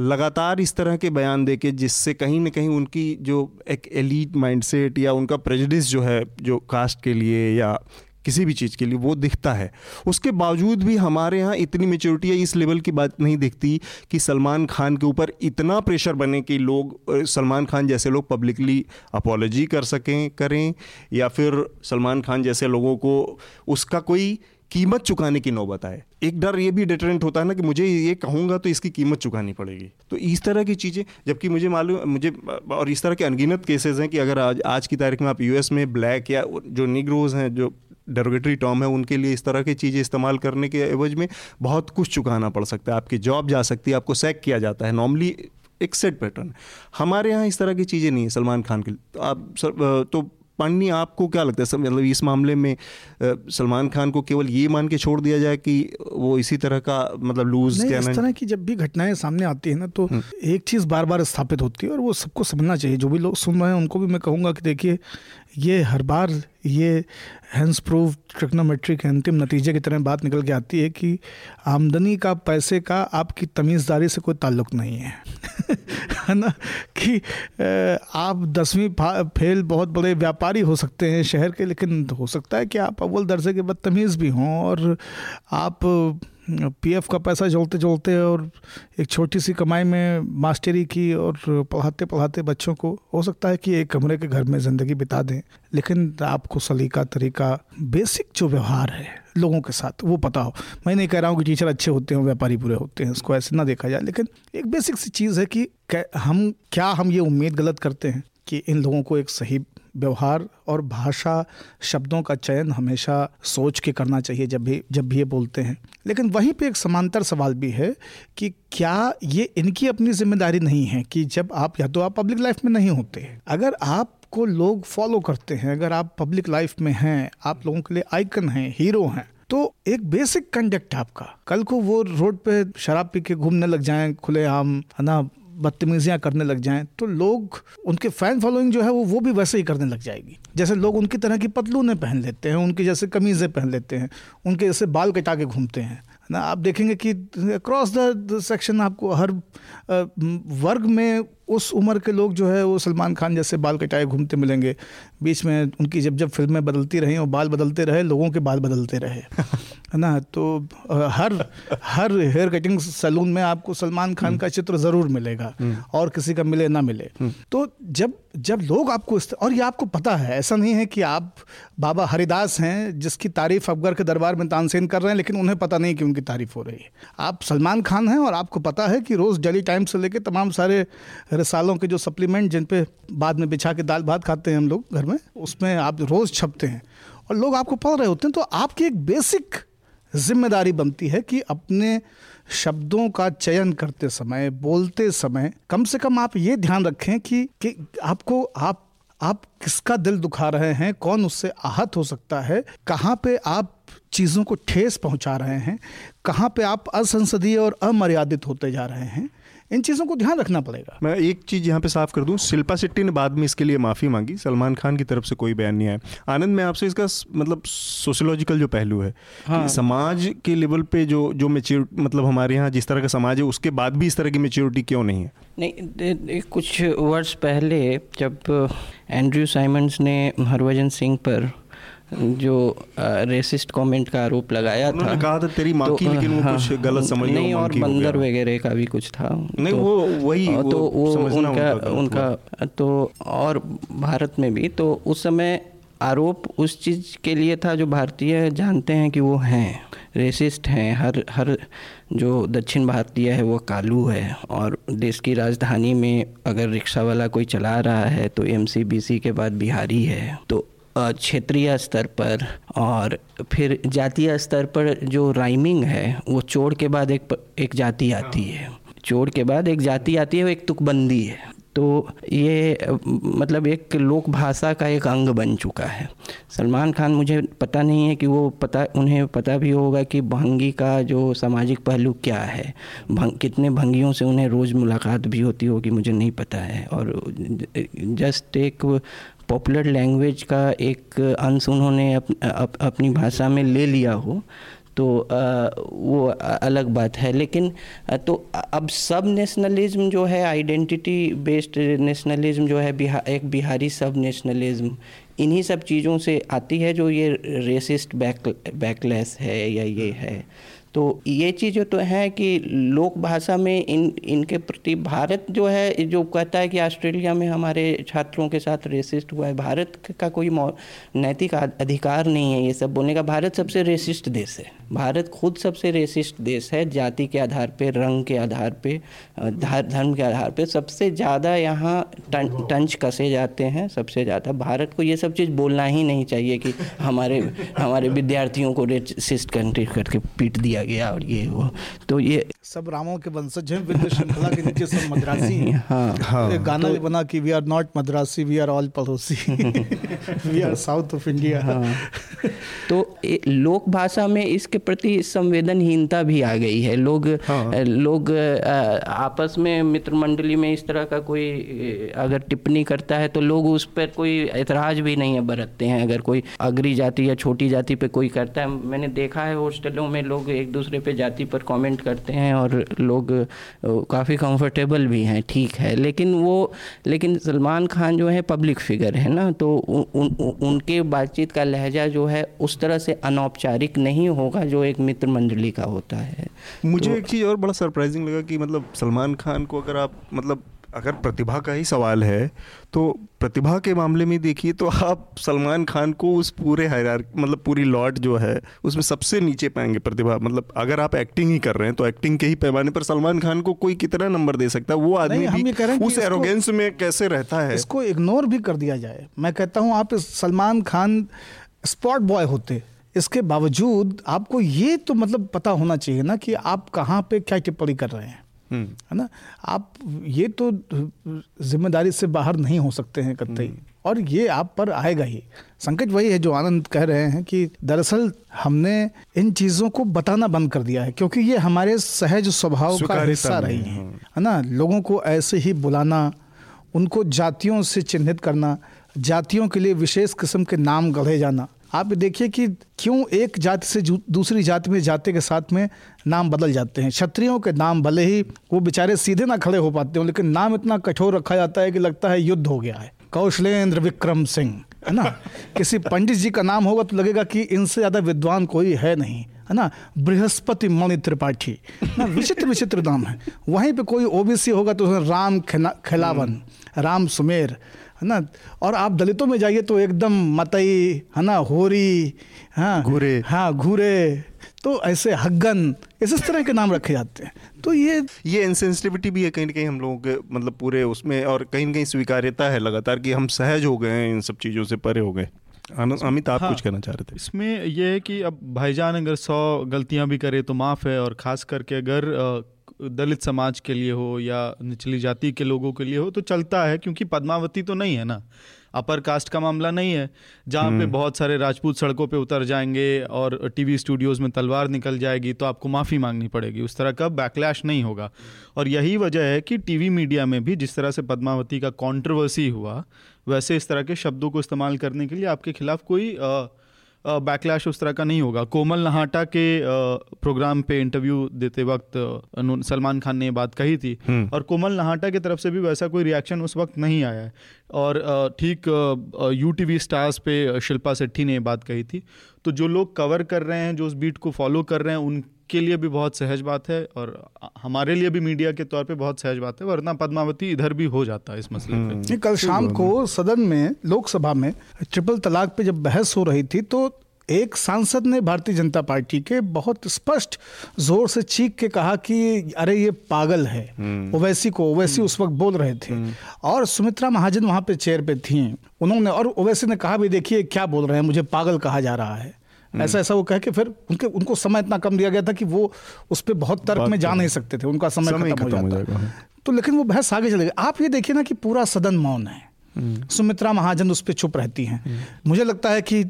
लगातार इस तरह के बयान दे के जिससे कहीं ना कहीं उनकी जो एक एलीट माइंडसेट या उनका प्रेजडिस जो है, जो कास्ट के लिए या किसी भी चीज़ के लिए वो दिखता है। उसके बावजूद भी हमारे यहाँ इतनी मेच्योरिटी है, इस लेवल की बात नहीं दिखती कि सलमान खान के ऊपर इतना प्रेशर बने कि लोग सलमान खान जैसे लोग पब्लिकली अपॉलोजी कर सकें, करें या फिर सलमान खान जैसे लोगों को उसका कोई कीमत चुकाने की नौबत आए। एक डर ये भी डिटरेंट होता है ना कि मुझे ये कहूँगा तो इसकी कीमत चुकानी पड़ेगी। तो इस तरह की चीज़ें, जबकि मुझे मालूम, मुझे, और इस तरह के अनगिनत केसेस हैं कि अगर आज आज की तारीख में आप यूएस में ब्लैक या जो निग्रोज हैं, जो डेरोगेटरी टर्म है, उनके लिए इस तरह की चीज़ें इस्तेमाल करने के एवज में बहुत कुछ चुकाना पड़ सकता है। आपकी जॉब जा सकती है, आपको सैक किया जाता है। नॉर्मली एक सेट पैटर्न हमारे यहाँ इस तरह की चीज़ें नहीं है, सलमान खान के लिए। तो आप सर तो पांडनी आपको क्या लगता है मतलब इस मामले में सलमान खान को केवल ये मान के छोड़ दिया जाए कि वो इसी तरह का मतलब लूज नहीं, इस तरह की जब भी घटनाएँ सामने आती है ना तो हम्म। एक चीज़ बार बार स्थापित होती है और वो सबको समझना चाहिए जो भी लोग सुन रहे हैं उनको भी मैं कहूँगा कि देखिए ये हर बार ये हैंस प्रूफ ट्रिग्नोमेट्री के अंतिम नतीजे की तरह बात निकल के आती है कि आमदनी का पैसे का आपकी तमीज़दारी से कोई ताल्लुक नहीं है। है ना? कि आप दसवीं फेल बहुत बड़े व्यापारी हो सकते हैं शहर के, लेकिन हो सकता है कि आप अव्वल दर्जे के बदतमीज़ भी हों और आप पीएफ का पैसा जोड़ते जोड़ते और एक छोटी सी कमाई में मास्टरी की और पढ़ाते पढ़ाते बच्चों को हो सकता है कि एक कमरे के घर में ज़िंदगी बिता दें। लेकिन आपको सलीका तरीका, बेसिक जो व्यवहार है लोगों के साथ, वो पता हो। मैं नहीं कह रहा हूँ कि टीचर अच्छे होते हैं, व्यापारी बुरे होते हैं उसको ऐसे ना देखा जाए, लेकिन एक बेसिक सी चीज़ है कि हम क्या हम ये उम्मीद गलत करते हैं कि इन लोगों को एक सही व्यवहार और भाषा शब्दों का चयन हमेशा सोच के करना चाहिए जब भी जब भी ये बोलते हैं। लेकिन वहीं पे एक समांतर सवाल भी है कि क्या ये इनकी अपनी ज़िम्मेदारी नहीं है कि जब आप, या तो आप पब्लिक लाइफ में नहीं होते अगर आप को लोग फॉलो करते हैं, अगर आप पब्लिक लाइफ में हैं, आप लोगों के लिए आइकन हैं हीरो हैं तो एक बेसिक कंडक्ट आपका। कल को वो रोड पे शराब पी के घूमने लग जाएँ खुले आम है ना बदतमीजियाँ करने लग जाएँ तो लोग, उनके फ़ैन फॉलोइंग जो है वो वो भी वैसे ही करने लग जाएगी। जैसे लोग उनकी तरह की पतलूने पहन लेते हैं, उनकी जैसे कमीज़ें पहन लेते हैं, उनके जैसे बाल कटा के घूमते हैं ना? आप देखेंगे कि अक्रॉस द सेक्शन आपको हर वर्ग में उस उम्र के लोग जो है वो सलमान खान जैसे बाल कटाए घूमते मिलेंगे। बीच में उनकी जब जब फ़िल्में बदलती रहीं और बाल बदलते रहे, लोगों के बाल बदलते रहे। है ना? तो हर हर हेयर कटिंग सैलून में आपको सलमान खान का चित्र ज़रूर मिलेगा। हम्म। और किसी का मिले ना मिले। हम्म। तो जब जब लोग आपको और ये आपको पता है ऐसा नहीं है कि आप बाबा हरिदास हैं जिसकी तारीफ़ अकबर के दरबार में तानसेन कर रहे हैं लेकिन उन्हें पता नहीं कि उनकी तारीफ़ हो रही है। आप सलमान खान हैं और आपको पता है कि रोज़ डेली टाइम से लेकर तमाम सारे रसालों के जो सप्लीमेंट जिन पे बाद में बिछा के दाल भात खाते हैं हम लोग घर में उसमें आप रोज़ छपते हैं। और लोग आपको पढ़ रहे होते हैं तो आपकी एक बेसिक ज़िम्मेदारी बनती है कि अपने शब्दों का चयन करते समय बोलते समय कम से कम आप ये ध्यान रखें कि, कि आपको आप आप किसका दिल दुखा रहे हैं कौन उससे आहत हो सकता है कहाँ पे आप चीज़ों को ठेस पहुँचा रहे हैं कहाँ पे आप असंसदीय और अमर्यादित होते जा रहे हैं। इन चीज़ों को ध्यान रखना पड़ेगा। मैं एक चीज़ यहाँ पे साफ़ कर दूँ शिल्पा शेट्टी ने बाद में इसके लिए माफ़ी मांगी सलमान खान की तरफ़ से कोई बयान नहीं आया। आनंद मैं आपसे इसका मतलब सोशोलॉजिकल जो पहलू है हाँ। कि समाज के लेवल पे जो जो मेच्योर मतलब हमारे यहाँ जिस तरह का समाज है उसके बाद भी इस तरह की मेच्योरिटी क्यों नहीं है? नहीं कुछ वर्ष पहले जब एंड्रयू साइमंड्स ने हरभजन सिंह पर जो रेसिस्ट कमेंट का आरोप लगाया था। कहा था तेरी माँ तो, की लेकिन वो हाँ, कुछ गलत समझ नहीं और बंदर वगैरह का भी कुछ था। नहीं तो, वो वही तो वो, वो उनका उनका तो और भारत में भी तो उस समय आरोप उस चीज़ के लिए था जो भारतीय जानते हैं कि वो हैं रेसिस्ट हैं। हर हर जो दक्षिण भारतीय है वो कालू है। और देश की राजधानी में अगर रिक्शा वाला कोई चला रहा है तो एम के बाद बिहारी है। तो क्षेत्रीय स्तर पर और फिर जातीय स्तर पर जो राइमिंग है वो चोड़ के बाद एक एक जाति आती है। चोड़ के बाद एक जाति आती है वो एक तुकबंदी है। तो ये मतलब एक लोक भाषा का एक अंग बन चुका है। सलमान खान मुझे पता नहीं है कि वो पता उन्हें पता भी होगा कि भंगी का जो सामाजिक पहलू क्या है। भंग कितने भंगियों से उन्हें रोज़ मुलाकात भी होती होगी मुझे नहीं पता है। और जस्ट एक पॉपुलर लैंग्वेज का एक अंश उन्होंने अप, अप, अपनी भाषा में ले लिया हो तो आ, वो अलग बात है। लेकिन तो अब सब नेशनलिज्म जो है आइडेंटिटी बेस्ड नेशनलिज्म जो है बिहार एक बिहारी सब नेशनलिज्म इन्हीं सब चीज़ों से आती है जो ये रेसिस्ट बैक बैकलेस है या ये है। तो ये चीज़ें तो है कि लोक भाषा में इन, इनके प्रति भारत जो है, जो कहता है कि ऑस्ट्रेलिया में हमारे छात्रों के साथ रेसिस्ट हुआ है, भारत का कोई नैतिक अधिकार नहीं है ये सब बोलने का। भारत सबसे रेसिस्ट देश है। भारत खुद सबसे रेसिस्ट देश है, जाति के आधार पे, रंग के आधार पे धर्म के आधार पे। सबसे ज़्यादा यहाँ टंच कसे जाते हैं, सबसे ज़्यादा। भारत को ये सब चीज़ बोलना ही नहीं चाहिए कि हमारे हमारे विद्यार्थियों को रेसिस्ट कंट्री करके पीट दिया गया और ये वो। तो ये सब रामों के वंशज हैं विद्या श्रृंखला के नीचे सब मद्रासी हैं। हाँ। एक गाना भी बना कि we are not Madrasi we are all पड़ोसी। We are south of India हाँ, तो ए- लोक भाषा में इसके प्रति संवेदनहीनता भी आ गई है। लोग हाँ। लोग आपस में मित्र मंडली में इस तरह का कोई अगर टिप्पणी करता है तो लोग उस पर कोई ऐतराज भी नहीं बरतते हैं। अगर कोई अगरी जाति या छोटी जाति पे कोई करता है मैंने देखा है हॉस्टलों में लोग एक दूसरे पे जाति पर कमेंट करते हैं और लोग काफ़ी कंफर्टेबल भी हैं ठीक है। लेकिन वो लेकिन सलमान खान जो है पब्लिक फिगर है ना तो उन, उ, उनके बातचीत का लहजा जो है उस तरह से अनौपचारिक नहीं होगा जो एक मित्र मंडली का होता है। मुझे तो, एक चीज़ और बड़ा सरप्राइजिंग लगा कि मतलब सलमान खान को अगर आप मतलब अगर प्रतिभा का ही सवाल है तो प्रतिभा के मामले में देखिए तो आप सलमान खान को उस पूरे हायरार मतलब पूरी लॉट जो है उसमें सबसे नीचे पाएँगे प्रतिभा। मतलब अगर आप एक्टिंग ही कर रहे हैं तो एक्टिंग के ही पैमाने पर सलमान खान को कोई कितना नंबर दे सकता है? वो आदमी भी उस एरोगेंस में कैसे रहता है? इसको इग्नोर भी कर दिया जाए। मैं कहता हूँ आप सलमान खान स्पॉट बॉय होते इसके बावजूद आपको ये तो मतलब पता होना चाहिए ना कि आप कहाँ पे क्या टिप्पणी कर रहे हैं। है ना? आप ये तो ज़िम्मेदारी से बाहर नहीं हो सकते हैं कतई और ये आप पर आएगा ही। संकट वही है जो आनंद कह रहे हैं कि दरअसल हमने इन चीज़ों को बताना बंद कर दिया है क्योंकि ये हमारे सहज स्वभाव का हिस्सा रही है, है है ना? लोगों को ऐसे ही बुलाना उनको जातियों से चिन्हित करना जातियों के लिए विशेष किस्म के नाम गढ़े जाना आप देखिए कि क्यों एक जाति से दूसरी जाति में जाते के साथ में नाम बदल जाते हैं। क्षत्रियों के नाम भले ही वो बेचारे सीधे ना खड़े हो पाते हो, लेकिन नाम इतना कठोर रखा जाता है कि लगता है युद्ध हो गया है। कौशलेंद्र विक्रम सिंह, है ना? किसी पंडित जी का नाम होगा तो लगेगा कि इनसे ज़्यादा विद्वान कोई है नहीं, है ना? बृहस्पति मणि त्रिपाठी ना? विचित्र विचित्र नाम है। वहीं पे कोई ओबीसी होगा तो राम खेलावन, राम सुमेर है ना? और आप दलितों में जाइए तो एकदम मतई है ना होरी हाँ घूरे। हाँ घूरे। तो ऐसे हग्गन इस तरह के नाम रखे जाते हैं। तो ये ये इनसेंसिटिविटी भी है कहीं ना कहीं हम लोगों के मतलब पूरे उसमें और कहीं ना कहीं स्वीकार्यता है लगातार कि हम सहज हो गए हैं इन सब चीज़ों से परे हो गए। अमित आप हाँ। कुछ कहना चाह रहे थे? इसमें यह है कि अब भाईजान अगर सौ गलतियाँ भी करे तो माफ़ है और ख़ास करके अगर दलित समाज के लिए हो या निचली जाति के लोगों के लिए हो तो चलता है क्योंकि पद्मावती तो नहीं है ना। अपर कास्ट का मामला नहीं है। जहाँ पे बहुत सारे राजपूत सड़कों पे उतर जाएँगे और टीवी स्टूडियोज में तलवार निकल जाएगी तो आपको माफ़ी मांगनी पड़ेगी। उस तरह का बैकलैश नहीं होगा। और यही वजह है कि टीवी मीडिया में भी जिस तरह से पद्मावती का कॉन्ट्रोवर्सी हुआ वैसे इस तरह के शब्दों को इस्तेमाल करने के लिए आपके खिलाफ कोई अ, बैकलैश उस तरह का नहीं होगा। कोमल नहाटा के प्रोग्राम पे इंटरव्यू देते वक्त सलमान खान ने ये बात कही थी। और कोमल नहाटा की तरफ़ से भी वैसा कोई रिएक्शन उस वक्त नहीं आया है। और ठीक यू टी वी स्टार्स पे शिल्पा शेट्टी ने ये बात कही थी। तो जो लोग कवर कर रहे हैं जो उस बीट को फॉलो कर रहे हैं उनके लिए भी बहुत सहज बात है और हमारे लिए भी मीडिया के तौर पे बहुत सहज बात है वरना पद्मावती इधर भी हो जाता है इस मसले पे। नहीं, कल शाम को सदन में लोकसभा में ट्रिपल तलाक पे जब बहस हो रही थी तो एक सांसद ने भारतीय जनता पार्टी के बहुत स्पष्ट ज़ोर से चीख के कहा कि अरे ये पागल है। ओवैसी को ओवैसी उस वक्त बोल रहे थे। और सुमित्रा महाजन वहाँ पे चेयर पे थी उन्होंने और ओवैसी ने कहा भी देखिए क्या बोल रहे हैं मुझे पागल कहा जा रहा है। ऐसा ऐसा वो कह के फिर उनके उनको समय इतना कम दिया गया था कि वो उस पर बहुत तर्क में जा तो- नहीं सकते थे। उनका समय, समय खत्म, हो जाता। हाँ। तो लेकिन वो बहस आगे चले गए आप ये देखिए ना कि पूरा सदन मौन है। सुमित्रा महाजन उस पर चुप रहती हैं। मुझे लगता है कि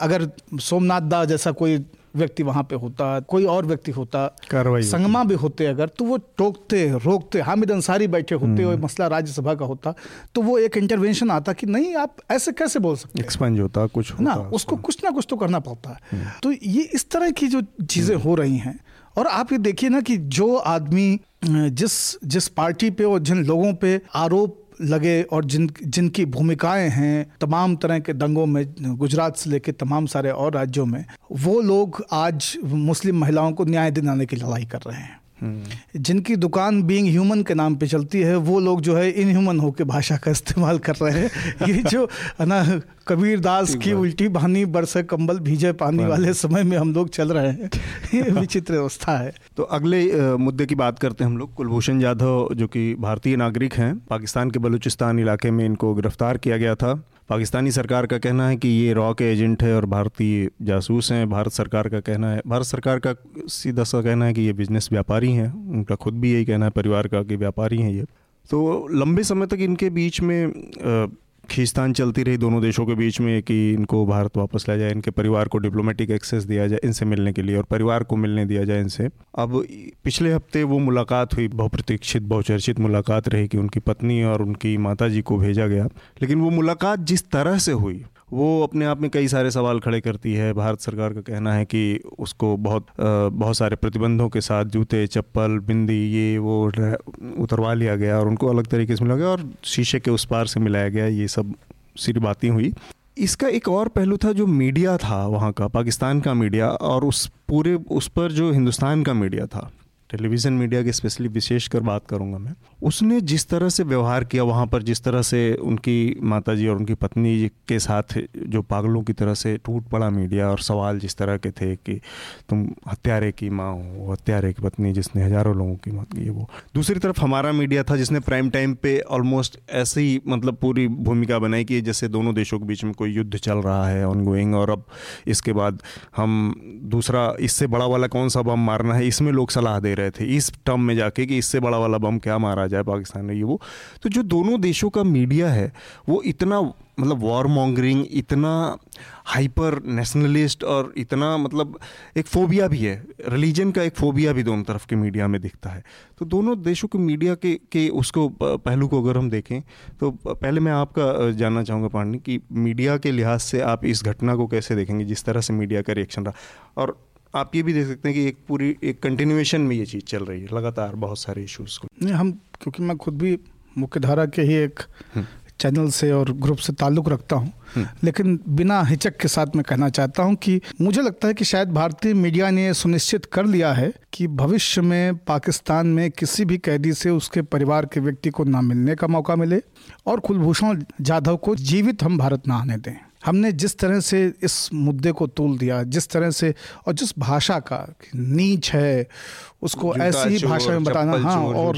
अगर सोमनाथ दा जैसा कोई व्यक्ति वहाँ पे होता कोई और व्यक्ति होता कार्रवाई संगमा भी होते अगर तो वो टोकते रोकते हामिद अंसारी बैठे होते और मसला राज्यसभा का होता तो वो एक इंटरवेंशन आता कि नहीं आप ऐसे कैसे बोल सकते हैं? एक्सपंज होता कुछ ना होता। उसको कुछ ना कुछ तो करना पड़ता है। तो ये इस तरह की जो चीज़ें हो रही हैं और आप ये देखिए ना कि जो आदमी जिस जिस पार्टी पे और जिन लोगों पे आरोप लगे और जिन, जिनकी भूमिकाएँ हैं तमाम तरह के दंगों में, गुजरात से लेकर तमाम सारे और राज्यों में, वो लोग आज मुस्लिम महिलाओं को न्याय दिलाने की लड़ाई कर रहे हैं। जिनकी दुकान बीइंग ह्यूमन के नाम पे चलती है वो लोग जो है इनह्यूमन होकर भाषा का इस्तेमाल कर रहे हैं। ये जो है ना कबीर दास की उल्टी बहानी बरसे कंबल भीजे पानी वाले समय में हम लोग चल रहे हैं। ये विचित्र अवस्था है। तो अगले मुद्दे की बात करते हैं हम लोग। कुलभूषण जाधव जो कि भारतीय नागरिक हैं पाकिस्तान के बलूचिस्तान इलाके में इनको गिरफ़्तार किया गया था। पाकिस्तानी सरकार का कहना है कि ये रॉ के एजेंट है और भारतीय जासूस हैं। भारत सरकार का कहना है, भारत सरकार का सीधा सा कहना है कि ये बिज़नेस व्यापारी हैं। उनका खुद भी यही कहना है, परिवार का कि व्यापारी हैं ये। तो लंबे समय तक इनके बीच में खींचतान चलती रही दोनों देशों के बीच में कि इनको भारत वापस लाया जाए, इनके परिवार को डिप्लोमेटिक एक्सेस दिया जाए, इनसे मिलने के लिए और परिवार को मिलने दिया जाए इनसे। अब पिछले हफ़्ते वो मुलाकात हुई बहुप्रतीक्षित बहुचर्चित मुलाकात रही कि उनकी पत्नी और उनकी माता जी को भेजा गया। लेकिन वो मुलाकात जिस तरह से हुई वो अपने आप में कई सारे सवाल खड़े करती है। भारत सरकार का कहना है कि उसको बहुत बहुत सारे प्रतिबंधों के साथ जूते, चप्पल, बिंदी, ये, वो उतरवा लिया गया और उनको अलग तरीके से मिला गया और शीशे के उस पार से मिलाया गया। ये सब सिरी बातें हुई। इसका एक और पहलू था जो मीडिया था वहाँ का, पाकिस्तान का मीडिया और उस पूरे, उस पर जो हिंदुस्तान का मीडिया था। टेलीविज़न मीडिया की स्पेशली विशेष कर बात करूँगा मैं। उसने जिस तरह से व्यवहार किया वहाँ पर, जिस तरह से उनकी माताजी और उनकी पत्नी के साथ जो पागलों की तरह से टूट पड़ा मीडिया और सवाल जिस तरह के थे कि तुम हत्यारे की माँ हो हत्यारे की पत्नी जिसने हज़ारों लोगों की मौत की वो। दूसरी तरफ़ हमारा मीडिया था जिसने प्राइम टाइम पे ऑलमोस्ट ऐसे ही मतलब पूरी भूमिका बनाई कि जैसे दोनों देशों के बीच में कोई युद्ध चल रहा है ऑनगोइंग और अब इसके बाद हम दूसरा, इससे बड़ा वाला कौन सा बम मारना है, इसमें लोग सलाह दे रहे थे, इस टर्म में जाके कि इससे बड़ा वाला बम क्या मारा जाए। पाकिस्तान में, ये वो। तो जो दोनों देशों का मीडिया है, वो इतना मतलब वॉर मॉन्गरिंग इतना हाइपर नेशनलिस्ट और इतना मतलब एक फोबिया भी है रिलीजन का एक फोबिया भी दोनों तरफ़ के मीडिया में दिखता है। तो दोनों देशों के मीडिया के के उसको पहलू को अगर हम देखें तो पहले मैं आपका जानना चाहूँगा पांडे, कि मीडिया के लिहाज से आप इस घटना को कैसे देखेंगे, जिस तरह से मीडिया का रिएक्शन रहा? और आप ये भी देख सकते हैं कि एक पूरी एक कंटिन्यूएशन में ये चीज़ चल रही है लगातार बहुत सारे इश्यूज़ को। नहीं हम क्योंकि मैं खुद भी मुख्यधारा के ही एक चैनल से और ग्रुप से ताल्लुक़ रखता हूँ। लेकिन बिना हिचक के साथ मैं कहना चाहता हूँ कि मुझे लगता है कि शायद भारतीय मीडिया ने सुनिश्चित कर लिया है कि भविष्य में पाकिस्तान में किसी भी कैदी से उसके परिवार के व्यक्ति को ना मिलने का मौका मिले और कुलभूषण जाधव को जीवित हम भारत ना आने दें। हमने जिस तरह से इस मुद्दे को तोल दिया जिस तरह से और जिस भाषा का नीच है उसको ऐसी ही भाषा में बताना हाँ और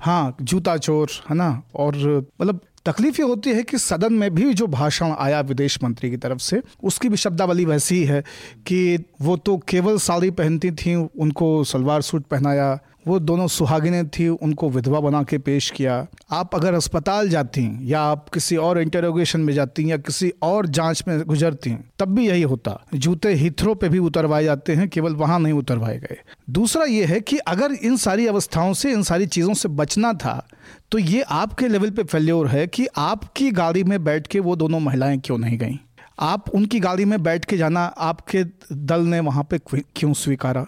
हाँ जूता चोर है ना? और मतलब तकलीफ़ ये होती है कि सदन में भी जो भाषण आया विदेश मंत्री की तरफ़ से उसकी भी शब्दावली वैसी ही है कि वो तो केवल साड़ी पहनती थी उनको सलवार सूट पहनाया वो दोनों सुहागिनें थी उनको विधवा बना के पेश किया। आप अगर अस्पताल जाती या आप किसी और इंटरोगेशन में जाती या किसी और जाँच में गुजरती तब भी यही होता। जूते हिथरों पे भी उतरवाए जाते हैं केवल वहाँ नहीं उतरवाए गए। दूसरा ये है कि अगर इन सारी अवस्थाओं से इन सारी चीज़ों से बचना था तो ये आपके लेवल पे फेल्योर है कि आपकी गाड़ी में बैठ के वो दोनों महिलाएँ क्यों नहीं गईं? आप उनकी गाड़ी में बैठ के जाना आपके दल ने वहाँ पे क्यों स्वीकारा?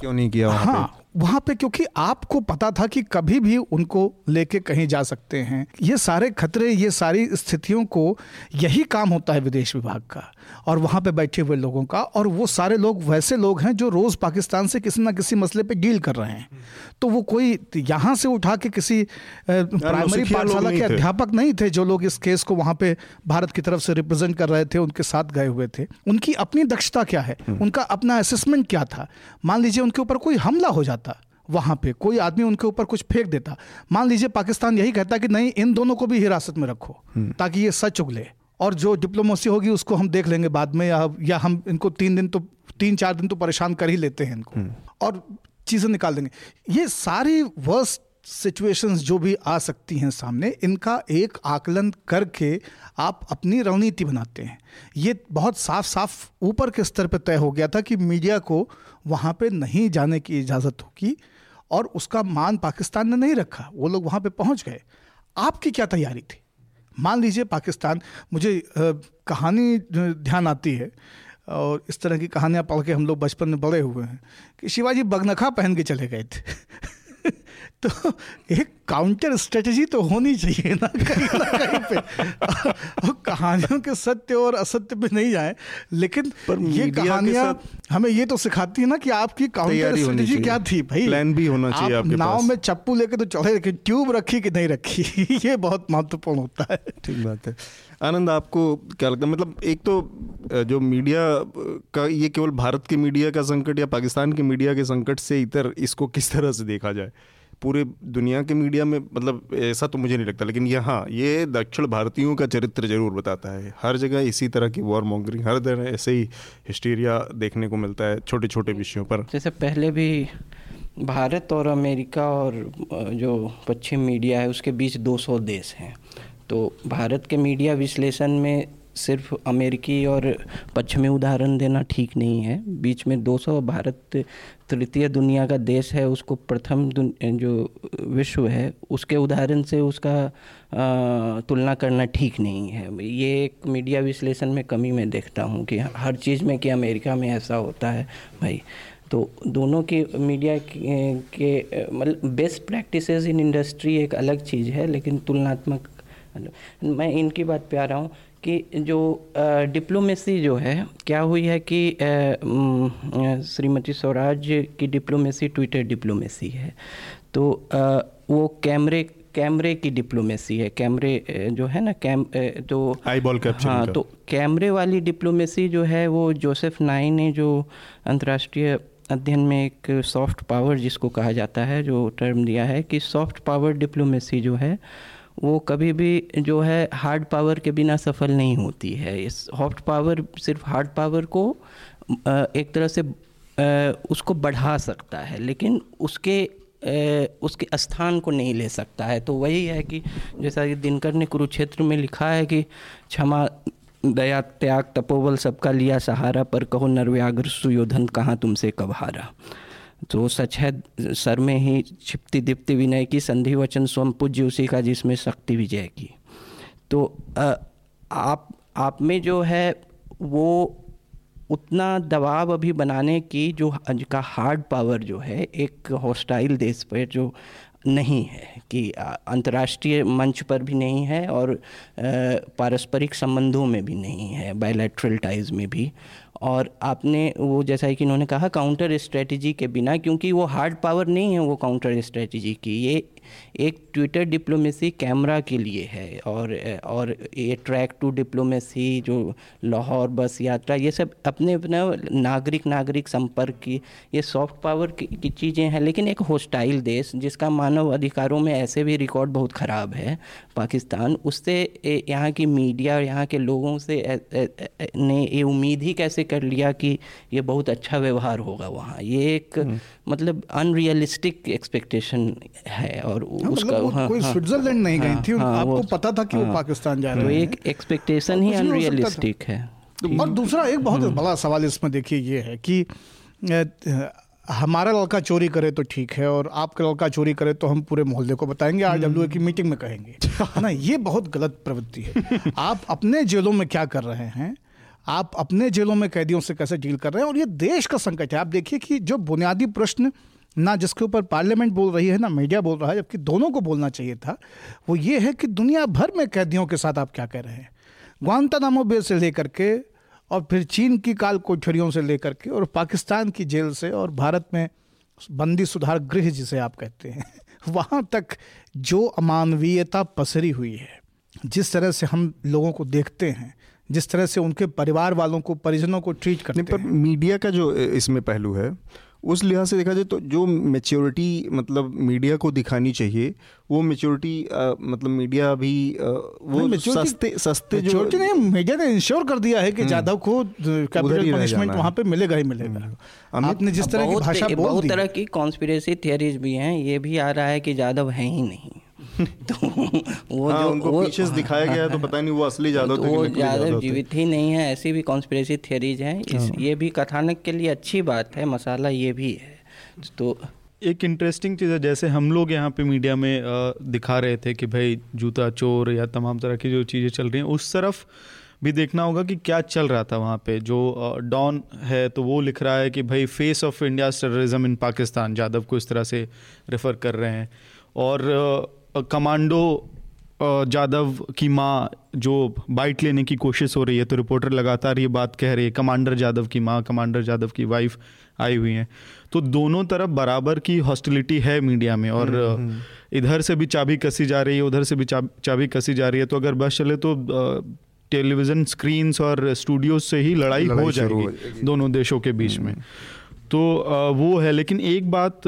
क्यों नहीं किया वहाँ हाँ वहाँ पे क्योंकि आपको पता था कि कभी भी उनको लेके कहीं जा सकते हैं। ये सारे खतरे ये सारी स्थितियों को यही काम होता है विदेश विभाग का और वहाँ पे बैठे हुए लोगों का और वो सारे लोग वैसे लोग हैं जो रोज पाकिस्तान से किसी ना किसी मसले पे डील कर रहे हैं। तो वो कोई यहाँ से उठा के किसी प्राइमरी पाठशाला के अध्यापक नहीं थे जो लोग इस केस को वहाँ पे भारत की तरफ़ से रिप्रेजेंट कर रहे थे उनके साथ गए हुए थे। उनकी अपनी दक्षता क्या है? उनका अपना असेसमेंट क्या था? मान लीजिए उनके ऊपर कोई हमला हो जाता वहाँ पे। कोई आदमी उनके ऊपर कुछ फेंक देता। मान लीजिए पाकिस्तान यही कहता कि नहीं इन दोनों को भी हिरासत में रखो ताकि ये सच उगले। और जो डिप्लोमेसी होगी उसको हम देख लेंगे बाद में या या हम इनको तीन दिन तो तीन चार दिन तो परेशान कर ही लेते हैं इनको। और चीज़ें निकाल देंगे। ये सारी वर्स्ट सिचुएशंस जो भी आ सकती हैं सामने इनका एक आकलन करके आप अपनी रणनीति बनाते हैं। ये बहुत साफ़ साफ़ ऊपर के स्तर पर तय हो गया था कि मीडिया को वहाँ पे नहीं जाने की इजाज़त होगी। और उसका मान पाकिस्तान ने नहीं रखा। वो लोग वहाँ पर पहुँच गए। आपकी क्या तैयारी थी? मान लीजिए पाकिस्तान, मुझे कहानी ध्यान आती है, और इस तरह की कहानियाँ पढ़ के हम लोग बचपन में बड़े हुए हैं कि शिवाजी बगनखा पहन के चले गए थे। तो एक काउंटर स्ट्रेटजी तो होनी चाहिए ना कहीं ना कहीं पे। कहानियों के सत्य और असत्य पे नहीं जाए लेकिन पर ये कहानियाँ हमें ये तो सिखाती है ना कि आपकी काउंटर स्ट्रेटजी क्या थी भाई? प्लान भी होना चाहिए आपके नाव में चप्पू लेके तो चढ़े लेकिन ट्यूब रखी कि नहीं रखी? ये बहुत महत्वपूर्ण होता है। ठीक बात है। आनंद, आपको क्या लगता है? मतलब एक तो जो मीडिया का ये केवल भारत के मीडिया का संकट या पाकिस्तान के मीडिया के संकट से इतर इसको किस तरह से देखा जाए? पूरे दुनिया के मीडिया में मतलब ऐसा तो मुझे नहीं लगता, लेकिन यहाँ ये दक्षिण भारतीयों का चरित्र ज़रूर बताता है। हर जगह इसी तरह की वॉर मॉन्गरिंग हर तरह ऐसे ही हिस्टीरिया देखने को मिलता है छोटे छोटे विषयों पर। जैसे पहले भी भारत और अमेरिका और जो पश्चिम मीडिया है, उसके बीच 200 देश हैं। तो भारत के मीडिया विश्लेषण में सिर्फ़ अमेरिकी और पश्चिमी उदाहरण देना ठीक नहीं है। बीच में 200 भारत तृतीय दुनिया का देश है, उसको प्रथम जो विश्व है, उसके उदाहरण से उसका तुलना करना ठीक नहीं है। ये एक मीडिया विश्लेषण में कमी मैं देखता हूँ कि हर चीज़ में कि अमेरिका में ऐसा होता है भाई। तो दोनों की मीडिया के मतलब बेस्ट प्रैक्टिसेस इन इंडस्ट्री एक अलग चीज़ है, लेकिन तुलनात्मक मैं इनकी बात पे आ रहा हूँ कि जो डिप्लोमेसी जो है क्या हुई है कि श्रीमती स्वराज की डिप्लोमेसी ट्विटर डिप्लोमेसी है? तो आ, वो कैमरे कैमरे की डिप्लोमेसी है। कैमरे जो है ना कैम तो आई बॉल कैप्चर हाँ तो कैमरे वाली डिप्लोमेसी जो है वो जोसेफ नाई ने जो अंतर्राष्ट्रीय अध्ययन में एक सॉफ्ट पावर जिसको कहा जाता है जो टर्म दिया है कि सॉफ्ट पावर डिप्लोमेसी जो है वो कभी भी जो है हार्ड पावर के बिना सफल नहीं होती है। इस सॉफ्ट पावर सिर्फ़ हार्ड पावर को एक तरह से उसको बढ़ा सकता है, लेकिन उसके उसके स्थान को नहीं ले सकता है। तो वही है कि जैसा कि दिनकर ने कुरुक्षेत्र में लिखा है कि क्षमा, दया, त्याग, तपोबल सबका लिया सहारा, पर कहो नरव्याग्र सुयोधन, कहाँ तुमसे कब हारा? तो सच है, सर में ही छिपती दीप्ति विनय की संधि वचन स्वम पूज्य उसी का जिसमें शक्ति विजय की। तो आप आप में जो है, वो उतना दबाव अभी बनाने की जो का हार्ड पावर जो है, एक हॉस्टाइल देश पर जो नहीं है, कि अंतर्राष्ट्रीय मंच पर भी नहीं है और पारस्परिक संबंधों में भी नहीं है बायलैटरल टाइज में भी। और आपने वो जैसा कि इन्होंने कहा काउंटर स्ट्रेटजी के बिना, क्योंकि वो हार्ड पावर नहीं है वो काउंटर स्ट्रेटजी की। ये एक ट्विटर डिप्लोमेसी कैमरा के लिए है और और ये ट्रैक टू डिप्लोमेसी जो लाहौर बस यात्रा ये सब अपने अपने नागरिक नागरिक संपर्क की ये सॉफ्ट पावर की, की चीज़ें हैं लेकिन एक होस्टाइल देश जिसका मानव अधिकारों में ऐसे भी रिकॉर्ड बहुत ख़राब है पाकिस्तान उससे यहाँ की मीडिया और यहाँ के लोगों से ए, ए, ए, ने ये उम्मीद ही कैसे कर लिया कि ये बहुत अच्छा व्यवहार होगा वहाँ ये एक हम्म। मतलब अनरियलिस्टिक एक्सपेक्टेशन है और उसका मतलब हाँ, कोई हाँ, स्विट्जरलैंड नहीं गई थी हाँ, आपको पता था कि वो पाकिस्तान जा रहे तो हैं तो एक एक्सपेक्टेशन ही अनरियलिस्टिक है और दूसरा एक बहुत हम्म। बड़ा सवाल इसमें देखिए ये है कि हमारा लड़का चोरी करे तो ठीक है और आपका लड़का चोरी करे तो हम पूरे मोहल्ले को बताएँगे आर डब्ल्यू की मीटिंग में कहेंगे। ना? ये बहुत गलत प्रवृत्ति है। आप अपने जेलों में क्या कर रहे हैं आप अपने जेलों में कैदियों से कैसे डील कर रहे हैं और ये देश का संकट है। आप देखिए कि जो बुनियादी प्रश्न ना जिसके ऊपर पार्लियामेंट बोल रही है ना मीडिया बोल रहा है जबकि दोनों को बोलना चाहिए था वो ये है कि दुनिया भर में कैदियों के साथ आप क्या कह रहे हैं? ग्वांतानामो बे से लेकर के और फिर चीन की काल कोठरियों से लेकर के और पाकिस्तान की जेल से और भारत में बंदी सुधार गृह जिसे आप कहते हैं वहाँ तक जो अमानवीयता पसरी हुई है जिस तरह से हम लोगों को देखते हैं जिस तरह से उनके परिवार वालों को परिजनों को ट्रीट करते पर मीडिया का जो इसमें पहलू है उस लिहाज से देखा जाए तो जो मेच्योरिटी मतलब मीडिया को दिखानी चाहिए वो मेच्योरिटी मतलब मीडिया भी आ, वो सस्ते सस्ते जो ने नहीं मीडिया ने इंश्योर कर दिया है कि जाधव को कैपिटल पनिशमेंट वहाँ पे मिलेगा ही मिलेगा। अमित- आपने जिस तरह की बहुत भाषा बहुत तरह की कॉन्स्पिरेसी थियरीज भी हैं ये भी आ रहा है कि जाधव है ही नहीं। तो वो हाँ, जो उनको वो पीछे से दिखाया गया है तो पता नहीं वो असली जादव तो वो जीवित ही नहीं है ऐसी भी कॉन्स्पिरेसी थियरीज हैं। इस ये भी कथानक के लिए अच्छी बात है मसाला ये भी है। तो एक इंटरेस्टिंग चीज़ है जैसे हम लोग यहाँ पे मीडिया में दिखा रहे थे कि भाई जूता चोर या तमाम तरह की जो चीज़ें चल रही हैं उस तरफ़ भी देखना होगा कि क्या चल रहा था वहाँ पे। जो डॉन है तो वो लिख रहा है कि भाई face of India terrorism in Pakistan Jadhav को इस तरह से रेफर कर रहे हैं। और कमांडो जादव की माँ जो बाइट लेने की कोशिश हो रही है तो रिपोर्टर लगातार ये बात कह रही है कमांडर जादव की माँ कमांडर जादव की वाइफ आई हुई हैं। तो दोनों तरफ़ बराबर की हॉस्टिलिटी है मीडिया में और इधर से भी चाबी कसी जा रही है उधर से भी चाबी कसी जा रही है तो अगर बस चले तो टेलीविज़न स्क्रीन्स और स्टूडियोज से ही लड़ाई, लड़ाई हो हो जाएगी दोनों देशों के बीच में। तो वो है। लेकिन एक बात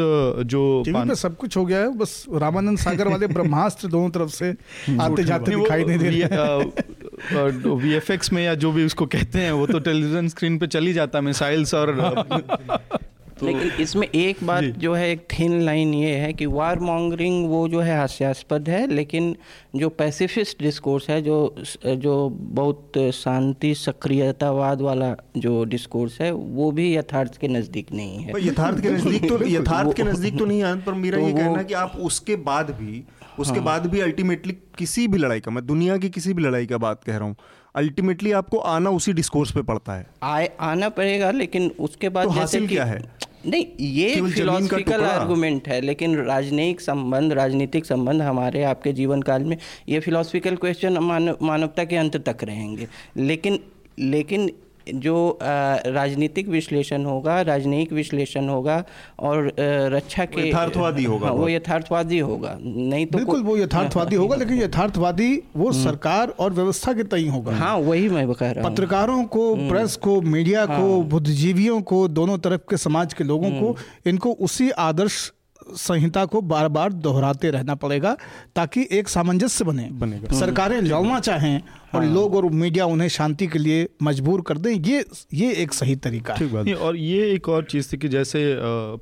जो टीवी पे सब कुछ हो गया है बस रामानंद सागर वाले ब्रह्मास्त्र दोनों तरफ़ से आते जाते दिखाई नहीं दे रहे वी एफ़ एक्स में या जो भी उसको कहते हैं वो तो टेलीविज़न स्क्रीन पे चल ही जाता है मिसाइल्स और तो- लेकिन इसमें एक बात जो। है एक थिन लाइन ये है कि वार मॉन्गरिंग वो जो है हास्यास्पद है लेकिन जो पैसिफिस्ट डिस्कोर्स है जो जो बहुत शांति सक्रियतावाद वाला जो डिस्कोर्स है वो भी यथार्थ के नज़दीक नहीं है। यथार्थ के नज़दीक तो यथार्थ के नज़दीक तो नहीं आनंद पर मेरा तो ये कहना है कि आप उसके बाद भी उसके बाद भी अल्टीमेटली किसी भी लड़ाई का मैं दुनिया की किसी भी लड़ाई का बात कह रहा हूँ अल्टीमेटली आपको आना उसी डिस्कोर्स पे पड़ता है। आए आना पड़ेगा लेकिन उसके बाद तो जैसे हासिल कि क्या है? नहीं ये फिलोसफिकल आर्गूमेंट है लेकिन राजनयिक संबंध राजनीतिक संबंध हमारे आपके जीवन काल में ये फिलोसफिकल क्वेश्चन मानव मानवता के अंत तक रहेंगे। लेकिन लेकिन जो राजनीतिक विश्लेषण होगा राजनयिक विश्लेषण होगा और रक्षा के यथार्थवादी होगा हाँ, वो यथार्थवादी होगा। नहीं तो बिल्कुल वो यथार्थवादी होगा लेकिन यथार्थवादी वो सरकार और व्यवस्था के तय होगा। हाँ वही मैं कह रहा हूँ। पत्रकारों को प्रेस को मीडिया को बुद्धिजीवियों को दोनों तरफ़ के समाज के लोगों को इनको उसी आदर्श संहिता को बार बार दोहराते रहना पड़ेगा ताकि एक सामंजस्य बने। बनेगा। सरकारें लड़ना चाहें और हाँ। लोग और मीडिया उन्हें शांति के लिए मजबूर कर दें ये ये एक सही तरीका है। ठीक बात। और ये एक और चीज़ थी कि जैसे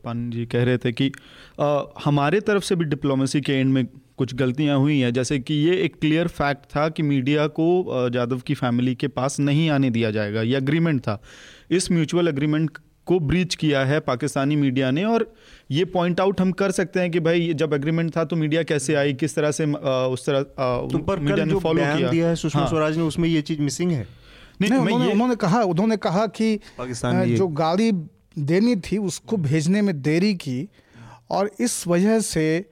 पान जी कह रहे थे कि अ, हमारे तरफ़ से भी डिप्लोमेसी के एंड में कुछ गलतियाँ हुई हैं जैसे कि ये एक क्लियर फैक्ट था कि मीडिया को जादव की फैमिली के पास नहीं आने दिया जाएगा ये अग्रीमेंट था। इस म्यूचुअल अग्रीमेंट को ब्रीच किया है पाकिस्तानी मीडिया ने और ये पॉइंट आउट हम कर सकते हैं कि भाई जब एग्रीमेंट था तो मीडिया कैसे आई किस तरह से अ, उस तरह अ, तो पर मीडिया ने फॉलो किया। दिया है सुषमा हाँ। स्वराज ने उसमें ये चीज़ मिसिंग है? नहीं, नहीं, मैं उन्होंने उन्होंने कहा उन्होंने कहा कि ये- जो गाड़ी देनी थी उसको भेजने में देरी की और इस वजह से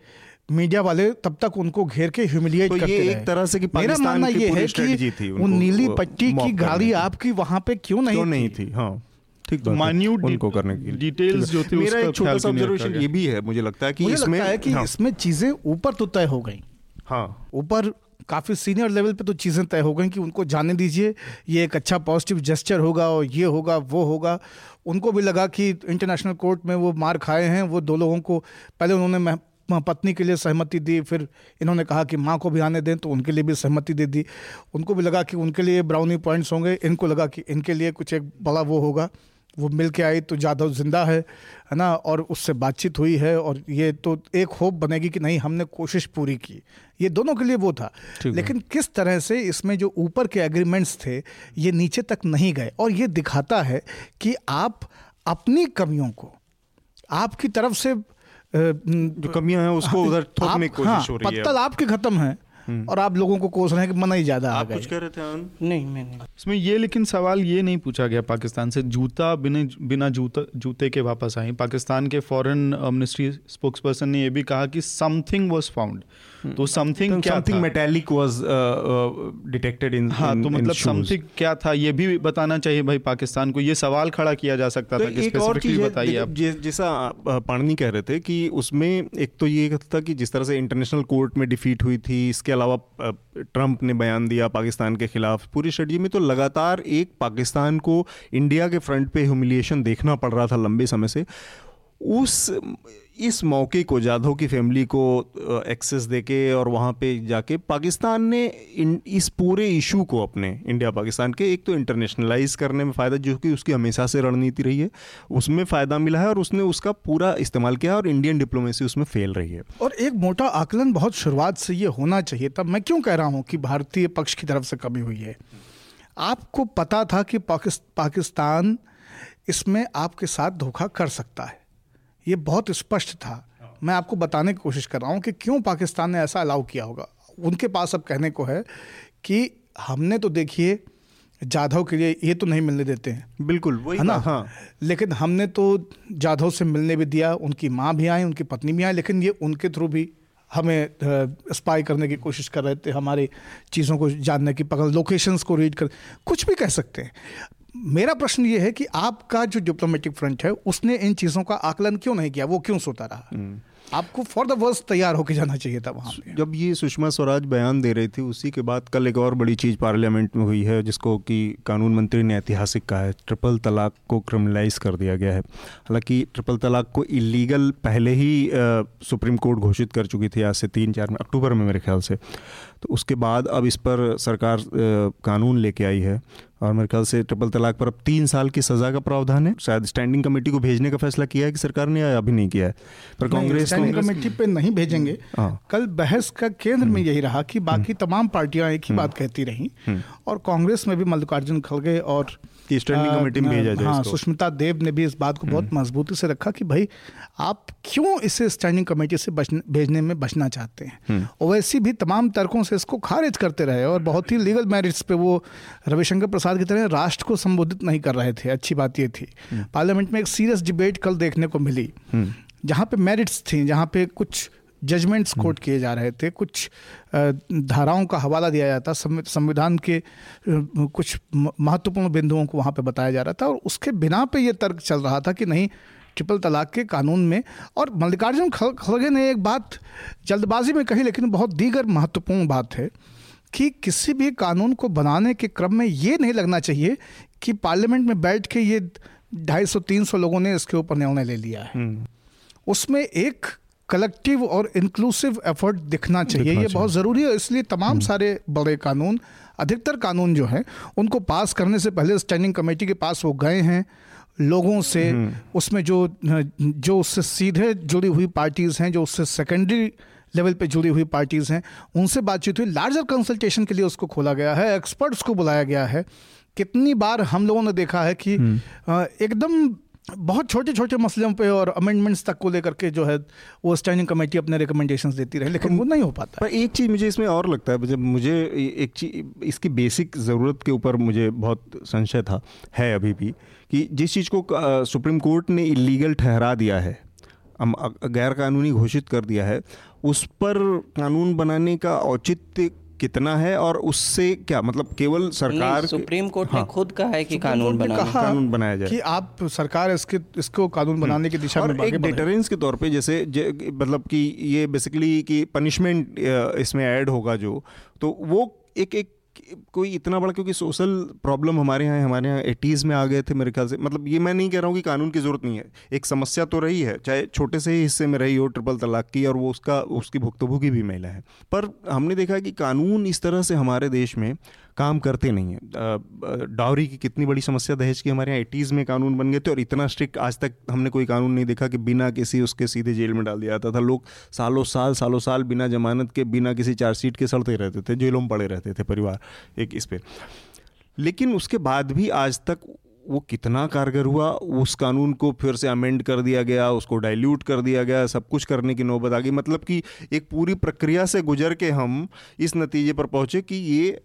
मीडिया वाले तब तक उनको घेर के ह्यूमिलिएट तो ये करते एक तरह से कि मेरा पाकिस्तान मानना की ये है कि वो नीली पट्टी की गाड़ी आपकी वहाँ पे क्यों नहीं क्यों नहीं थी? थी? हाँ। ठीक बात है। Minute उनको करने के है। जो थी मेरा एक छोटा सा ऑब्जर्वेशन ये भी है मुझे लगता है कि इसमें लगता है कि हाँ, इसमें चीज़ें ऊपर तो तय हो गई। हाँ। ऊपर काफ़ी सीनियर लेवल पे तो चीज़ें तय हो गई कि उनको जाने दीजिए ये एक अच्छा पॉजिटिव जेस्चर होगा और ये होगा वो होगा। उनको भी लगा कि इंटरनेशनल कोर्ट में वो मार खाए हैं वो दो लोगों को पहले उन्होंने पत्नी के लिए सहमति दी फिर इन्होंने कहा कि माँ को भी आने दें तो उनके लिए भी सहमति दे दी। उनको भी लगा कि उनके लिए ब्राउनी पॉइंट्स होंगे इनको लगा कि इनके लिए कुछ एक बड़ा वो होगा। वो मिल के आई तो जाधव ज़िंदा है है ना? और उससे बातचीत हुई है और ये तो एक होप बनेगी कि नहीं हमने कोशिश पूरी की। ये दोनों के लिए वो था। लेकिन किस तरह से इसमें जो ऊपर के एग्रीमेंट्स थे ये नीचे तक नहीं गए? और ये दिखाता है कि आप अपनी कमियों को आपकी तरफ़ से जो कमियाँ हैं उसको उधर थोपने की आप- हाँ, कोशिश हो रही है। पत्तल आपके खत्म है। और आप लोगों को कोस रहे हैं कि मना ही ज़्यादा आप कुछ कह रहे थे? नहीं मैंने इसमें ये लेकिन सवाल ये नहीं पूछा गया पाकिस्तान से। जूता बिना बिना जूता जूते के वापस आई पाकिस्तान के फॉरेन मिनिस्ट्री स्पोक्स पर्सन ने ये भी कहा कि समथिंग वॉज़ फाउंड तो समथिंग क्या something metallic was detected in हाँ तो मतलब समथिंग क्या था? ये भी बताना चाहिए भाई पाकिस्तान को। ये सवाल खड़ा किया जा सकता तो था कि एक और स्पेसिफिकली चीज़ बताइए आप। जैसा पाणनी कह रहे थे कि उसमें एक तो ये था कि जिस तरह से इंटरनेशनल कोर्ट में डिफीट हुई थी इसके अलावा ट्रंप ने बयान दिया पाकिस्तान के खिलाफ। पूरी स्ट्रेटजी में तो लगातार एक पाकिस्तान को इंडिया के फ्रंट पे ह्यूमिलिएशन देखना पड़ रहा था लंबे समय से। उस इस मौके को जाधव की फैमिली को एक्सेस देके और वहाँ पे जाके पाकिस्तान ने इन, इस पूरे इशू को अपने इंडिया पाकिस्तान के एक तो इंटरनेशनलाइज करने में फ़ायदा जो कि उसकी हमेशा से रणनीति रही है उसमें फ़ायदा मिला है और उसने उसका पूरा इस्तेमाल किया और इंडियन डिप्लोमेसी उसमें फेल रही है। और एक मोटा आकलन बहुत शुरुआत से ये होना चाहिए तब मैं क्यों कह रहा हूँ कि भारतीय पक्ष की तरफ़ से कमी हुई है? आपको पता था कि पाकिस्तान इसमें आपके साथ धोखा कर सकता है। ये बहुत स्पष्ट था। मैं आपको बताने की कोशिश कर रहा हूँ कि क्यों पाकिस्तान ने ऐसा अलाउ किया होगा। उनके पास अब कहने को है कि हमने तो देखिए जाधव के लिए ये तो नहीं मिलने देते हैं। बिल्कुल वही है ना? हाँ। लेकिन हमने तो जाधव से मिलने भी दिया उनकी माँ भी आई उनकी पत्नी भी आई लेकिन ये उनके थ्रू भी हमें स्पाई करने की कोशिश कर रहे थे हमारी चीज़ों को जानने की पकड़ लोकेशंस को रीड कर कुछ भी कह सकते हैं। मेरा प्रश्न ये है कि आपका जो डिप्लोमेटिक फ्रंट है उसने इन चीज़ों का आकलन क्यों नहीं किया? वो क्यों सोता रहा? हम्म। आपको फॉर द वर्स्ट तैयार होकर जाना चाहिए था वहाँ जब ये सुषमा स्वराज बयान दे रही थी उसी के बाद कल एक और बड़ी चीज़ पार्लियामेंट में हुई है जिसको कि कानून मंत्री ने ऐतिहासिक कहा है ट्रिपल तलाक को क्रिमिनलाइज कर दिया गया है। हालाँकि ट्रिपल तलाक को इलीगल पहले ही आ, सुप्रीम कोर्ट घोषित कर चुकी थी आज से तीन चार में अक्टूबर में मेरे ख्याल से। तो उसके बाद अब इस पर सरकार कानून लेके आई है। और मेरे ख्याल से ट्रिपल तलाक पर अब तीन साल की सजा का प्रावधान है शायद स्टैंडिंग कमेटी को भेजने का फैसला किया है कि सरकार ने अभी नहीं किया है पर कांग्रेस स्टैंडिंग कमेटी पे नहीं भेजेंगे हाँ। कल बहस का केंद्र में हम्म। यही रहा कि बाकी हम्म। तमाम पार्टियाँ एक ही हम्म। बात कहती रही और कांग्रेस में भी मल्लिकार्जुन खड़गे और कि स्टैंडिंग कमेटी में भेजा जाए हाँ सुष्मिता देव ने भी इस बात को बहुत हम्म। मजबूती से रखा कि भाई आप क्यों इसे स्टैंडिंग कमेटी से भेजने में बचना चाहते हैं हम्म। ओवैसी भी तमाम तर्कों से इसको खारिज करते रहे और बहुत ही लीगल मैरिट्स पे वो रविशंकर प्रसाद की तरह राष्ट्र को संबोधित नहीं कर रहे थे अच्छी बात ये थी हम्म। पार्लियामेंट में एक सीरियस डिबेट कल देखने को मिली जहाँ पे मेरिट्स थी जहाँ पे कुछ जजमेंट्स कोट किए जा रहे थे। कुछ धाराओं का हवाला दिया जाता। संविधान के कुछ महत्वपूर्ण बिंदुओं को वहाँ पे बताया जा रहा था और उसके बिना पे ये तर्क चल रहा था कि नहीं ट्रिपल तलाक के कानून में। और मल्लिकार्जुन खड़गे ने एक बात जल्दबाजी में कही लेकिन बहुत दीगर महत्वपूर्ण बात है कि किसी भी कानून को बनाने के क्रम में ये नहीं लगना चाहिए कि पार्लियामेंट में बैठ के ये ढाई सौ तीन सौ लोगों ने इसके ऊपर निर्णय ले लिया है। हम्म। उसमें एक कलेक्टिव और इंक्लूसिव एफर्ट दिखना चाहिए दिखना ये चाहिए। बहुत ज़रूरी है इसलिए तमाम हम्म। सारे बड़े कानून अधिकतर कानून जो हैं उनको पास करने से पहले स्टैंडिंग कमेटी के पास वो गए हैं लोगों से हम्म। उसमें जो जो उससे सीधे जुड़ी हुई पार्टीज़ हैं जो उससे सेकेंडरी लेवल पे जुड़ी हुई पार्टीज़ हैं उनसे बातचीत हुई लार्जर कंसल्टेशन के लिए उसको खोला गया है एक्सपर्ट्स को बुलाया गया है कितनी बार हम लोगों ने देखा है कि हम्म। एकदम बहुत छोटे छोटे मसलों पे और अमेंडमेंट्स तक को लेकर के जो है, वो स्टैंडिंग कमेटी अपने रिकमेंडेशंस देती रहे, लेकिन वो नहीं हो पाता। पर एक चीज़ मुझे इसमें और लगता है जब मुझे एक चीज़, इसकी बेसिक ज़रूरत के ऊपर मुझे बहुत संशय था, है अभी भी, कि जिस चीज़ को सुप्रीम कोर्ट ने इलीगल ठहरा दिया है गैर कानूनी घोषित कर दिया है, उस पर कानून बनाने का औचित्य कितना है और उससे क्या मतलब केवल सरकार सुप्रीम कोर्ट हाँ, ने खुद कहा है कि कानून कानून बनाया जाए। कि आप सरकार इसके इसको कानून हम्म। बनाने की दिशा में एक डेटरेंस के तौर पे जैसे मतलब कि ये बेसिकली कि पनिशमेंट इसमें ऐड होगा जो तो वो एक एक कोई इतना बड़ा, क्योंकि सोशल प्रॉब्लम हमारे यहाँ हमारे यहाँ एटीज़ में आ गए थे मेरे ख्याल से। मतलब ये मैं नहीं कह रहा हूँ कि कानून की ज़रूरत नहीं है। एक समस्या तो रही है, चाहे छोटे से ही हिस्से में रही हो ट्रिपल तलाक की और वो उसका, उसकी भुक्तभोगी भी महिला है। पर हमने देखा कि कानून इस तरह से हमारे देश में काम करते नहीं हैं। डावरी की कितनी बड़ी समस्या दहेज की हमारे यहाँ एटीज़ में कानून बन गए थे और इतना स्ट्रिक्ट आज तक हमने कोई कानून नहीं देखा कि बिना किसी उसके सीधे जेल में डाल दिया जाता था। लोग सालों साल सालों साल बिना जमानत के, बिना किसी चार्जशीट के सड़ते रहते थे, जेलों में पड़े रहते थे परिवार एक इस पर लेकिन उसके बाद भी आज तक वो कितना कारगर हुआ, उस कानून को फिर से अमेंड कर दिया गया, उसको डाइल्यूट कर दिया गया, सब कुछ करने की नौबत आ गई। मतलब कि एक पूरी प्रक्रिया से गुजर के हम इस नतीजे पर पहुँचे कि ये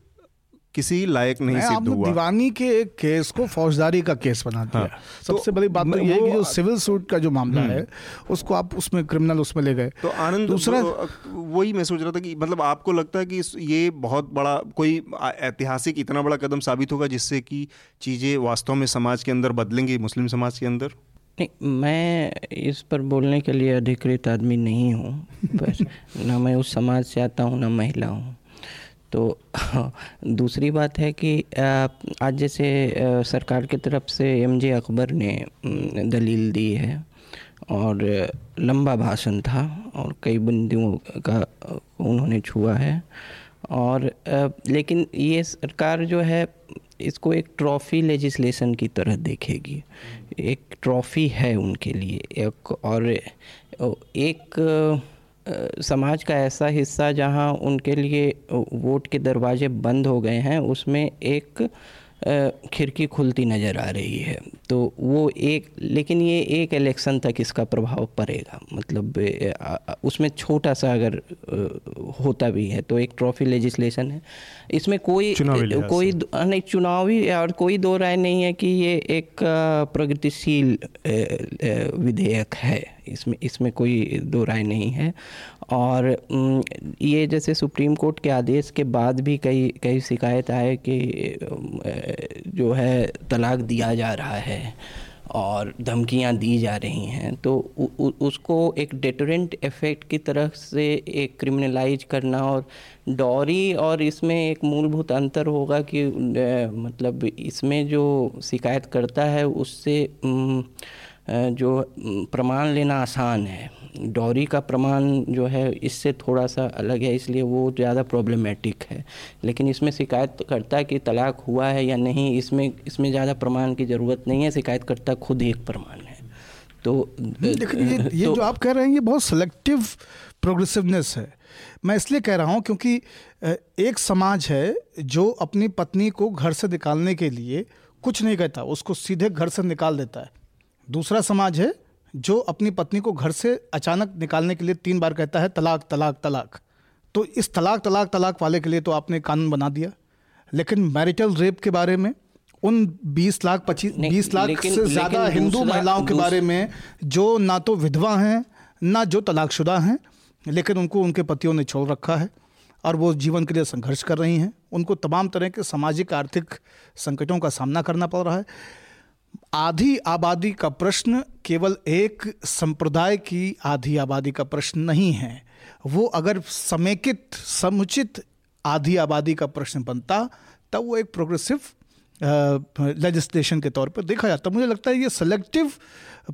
किसी लायक नहीं सिद्ध हुआ। दीवानी के एक केस को फौजदारी का केस बना दिया। हाँ, सबसे तो बड़ी बात तो ये कि जो सिविल सूट का जो मामला हम्म। है उसको आप उसमें क्रिमिनल उसमें ले गए। तो आनंद दूसरा वही मैं सोच रहा था कि मतलब आपको लगता है कि ये बहुत बड़ा कोई ऐतिहासिक इतना बड़ा कदम साबित होगा जिससे कि चीज़ें वास्तव में समाज के अंदर बदलेंगी मुस्लिम समाज के अंदर? नहीं मैं इस पर बोलने के लिए अधिकृत आदमी नहीं हूँ पर ना मैं उस समाज से आता हूँ ना महिला हूँ। तो दूसरी बात है कि आज जैसे सरकार की तरफ़ से एम जे अकबर ने दलील दी है और लंबा भाषण था और कई बिंदुओं का उन्होंने छुआ है और लेकिन ये सरकार जो है, इसको एक ट्रॉफ़ी लेजिस्लेशन की तरह देखेगी। एक ट्रॉफ़ी है उनके लिए, एक और एक समाज का ऐसा हिस्सा जहाँ उनके लिए वोट के दरवाजे बंद हो गए हैं उसमें एक खिड़की खुलती नज़र आ रही है। तो वो एक लेकिन ये एक इलेक्शन तक इसका प्रभाव पड़ेगा। मतलब उसमें छोटा सा अगर होता भी है तो एक ट्रॉफी लेजिस्लेशन है। इसमें कोई कोई नहीं चुनावी और कोई दो राय नहीं है कि ये एक प्रगतिशील विधेयक है। इसमें इसमें कोई दो राय नहीं है। और ये जैसे सुप्रीम कोर्ट के आदेश के बाद भी कई कई शिकायत आए कि जो है तलाक दिया जा रहा है और धमकियाँ दी जा रही हैं। तो उ, उ, उसको एक डेटरेंट इफ़ेक्ट की तरह से एक क्रिमिनलाइज करना और डॉरी और इसमें एक मूलभूत अंतर होगा कि मतलब इसमें जो शिकायत करता है उससे जो प्रमाण लेना आसान है। डॉरी का प्रमाण जो है इससे थोड़ा सा अलग है इसलिए वो ज़्यादा प्रॉब्लमेटिक है। लेकिन इसमें शिकायत करता कि तलाक हुआ है या नहीं इसमें इसमें ज़्यादा प्रमाण की ज़रूरत नहीं है शिकायत करता खुद एक प्रमाण है। तो देखिए ये, ये तो, जो आप कह रहे हैं ये बहुत सेलेक्टिव प्रोग्रेसिवनेस है। मैं इसलिए कह रहा हूँ क्योंकि एक समाज है जो अपनी पत्नी को घर से निकालने के लिए कुछ नहीं कहता उसको सीधे घर से निकाल देता है। दूसरा समाज है जो अपनी पत्नी को घर से अचानक निकालने के लिए तीन बार कहता है तलाक तलाक तलाक। तो इस तलाक तलाक तलाक वाले के लिए तो आपने कानून बना दिया। लेकिन मैरिटल रेप के बारे में उन 20 लाख पच्चीस बीस लाख से ज़्यादा हिंदू महिलाओं के बारे में जो ना तो विधवा हैं ना जो तलाकशुदा हैं लेकिन उनको उनके पतियों ने छोड़ रखा है और वो जीवन के लिए संघर्ष कर रही हैं। उनको तमाम तरह के सामाजिक आर्थिक संकटों का सामना करना पड़ रहा है। आधी आबादी का प्रश्न केवल एक संप्रदाय की आधी आबादी का प्रश्न नहीं है। वो अगर समेकित समुचित आधी आबादी का प्रश्न बनता तब वो एक प्रोग्रेसिव लेजिस्लेशन के तौर पर देखा जाता। मुझे लगता है ये सेलेक्टिव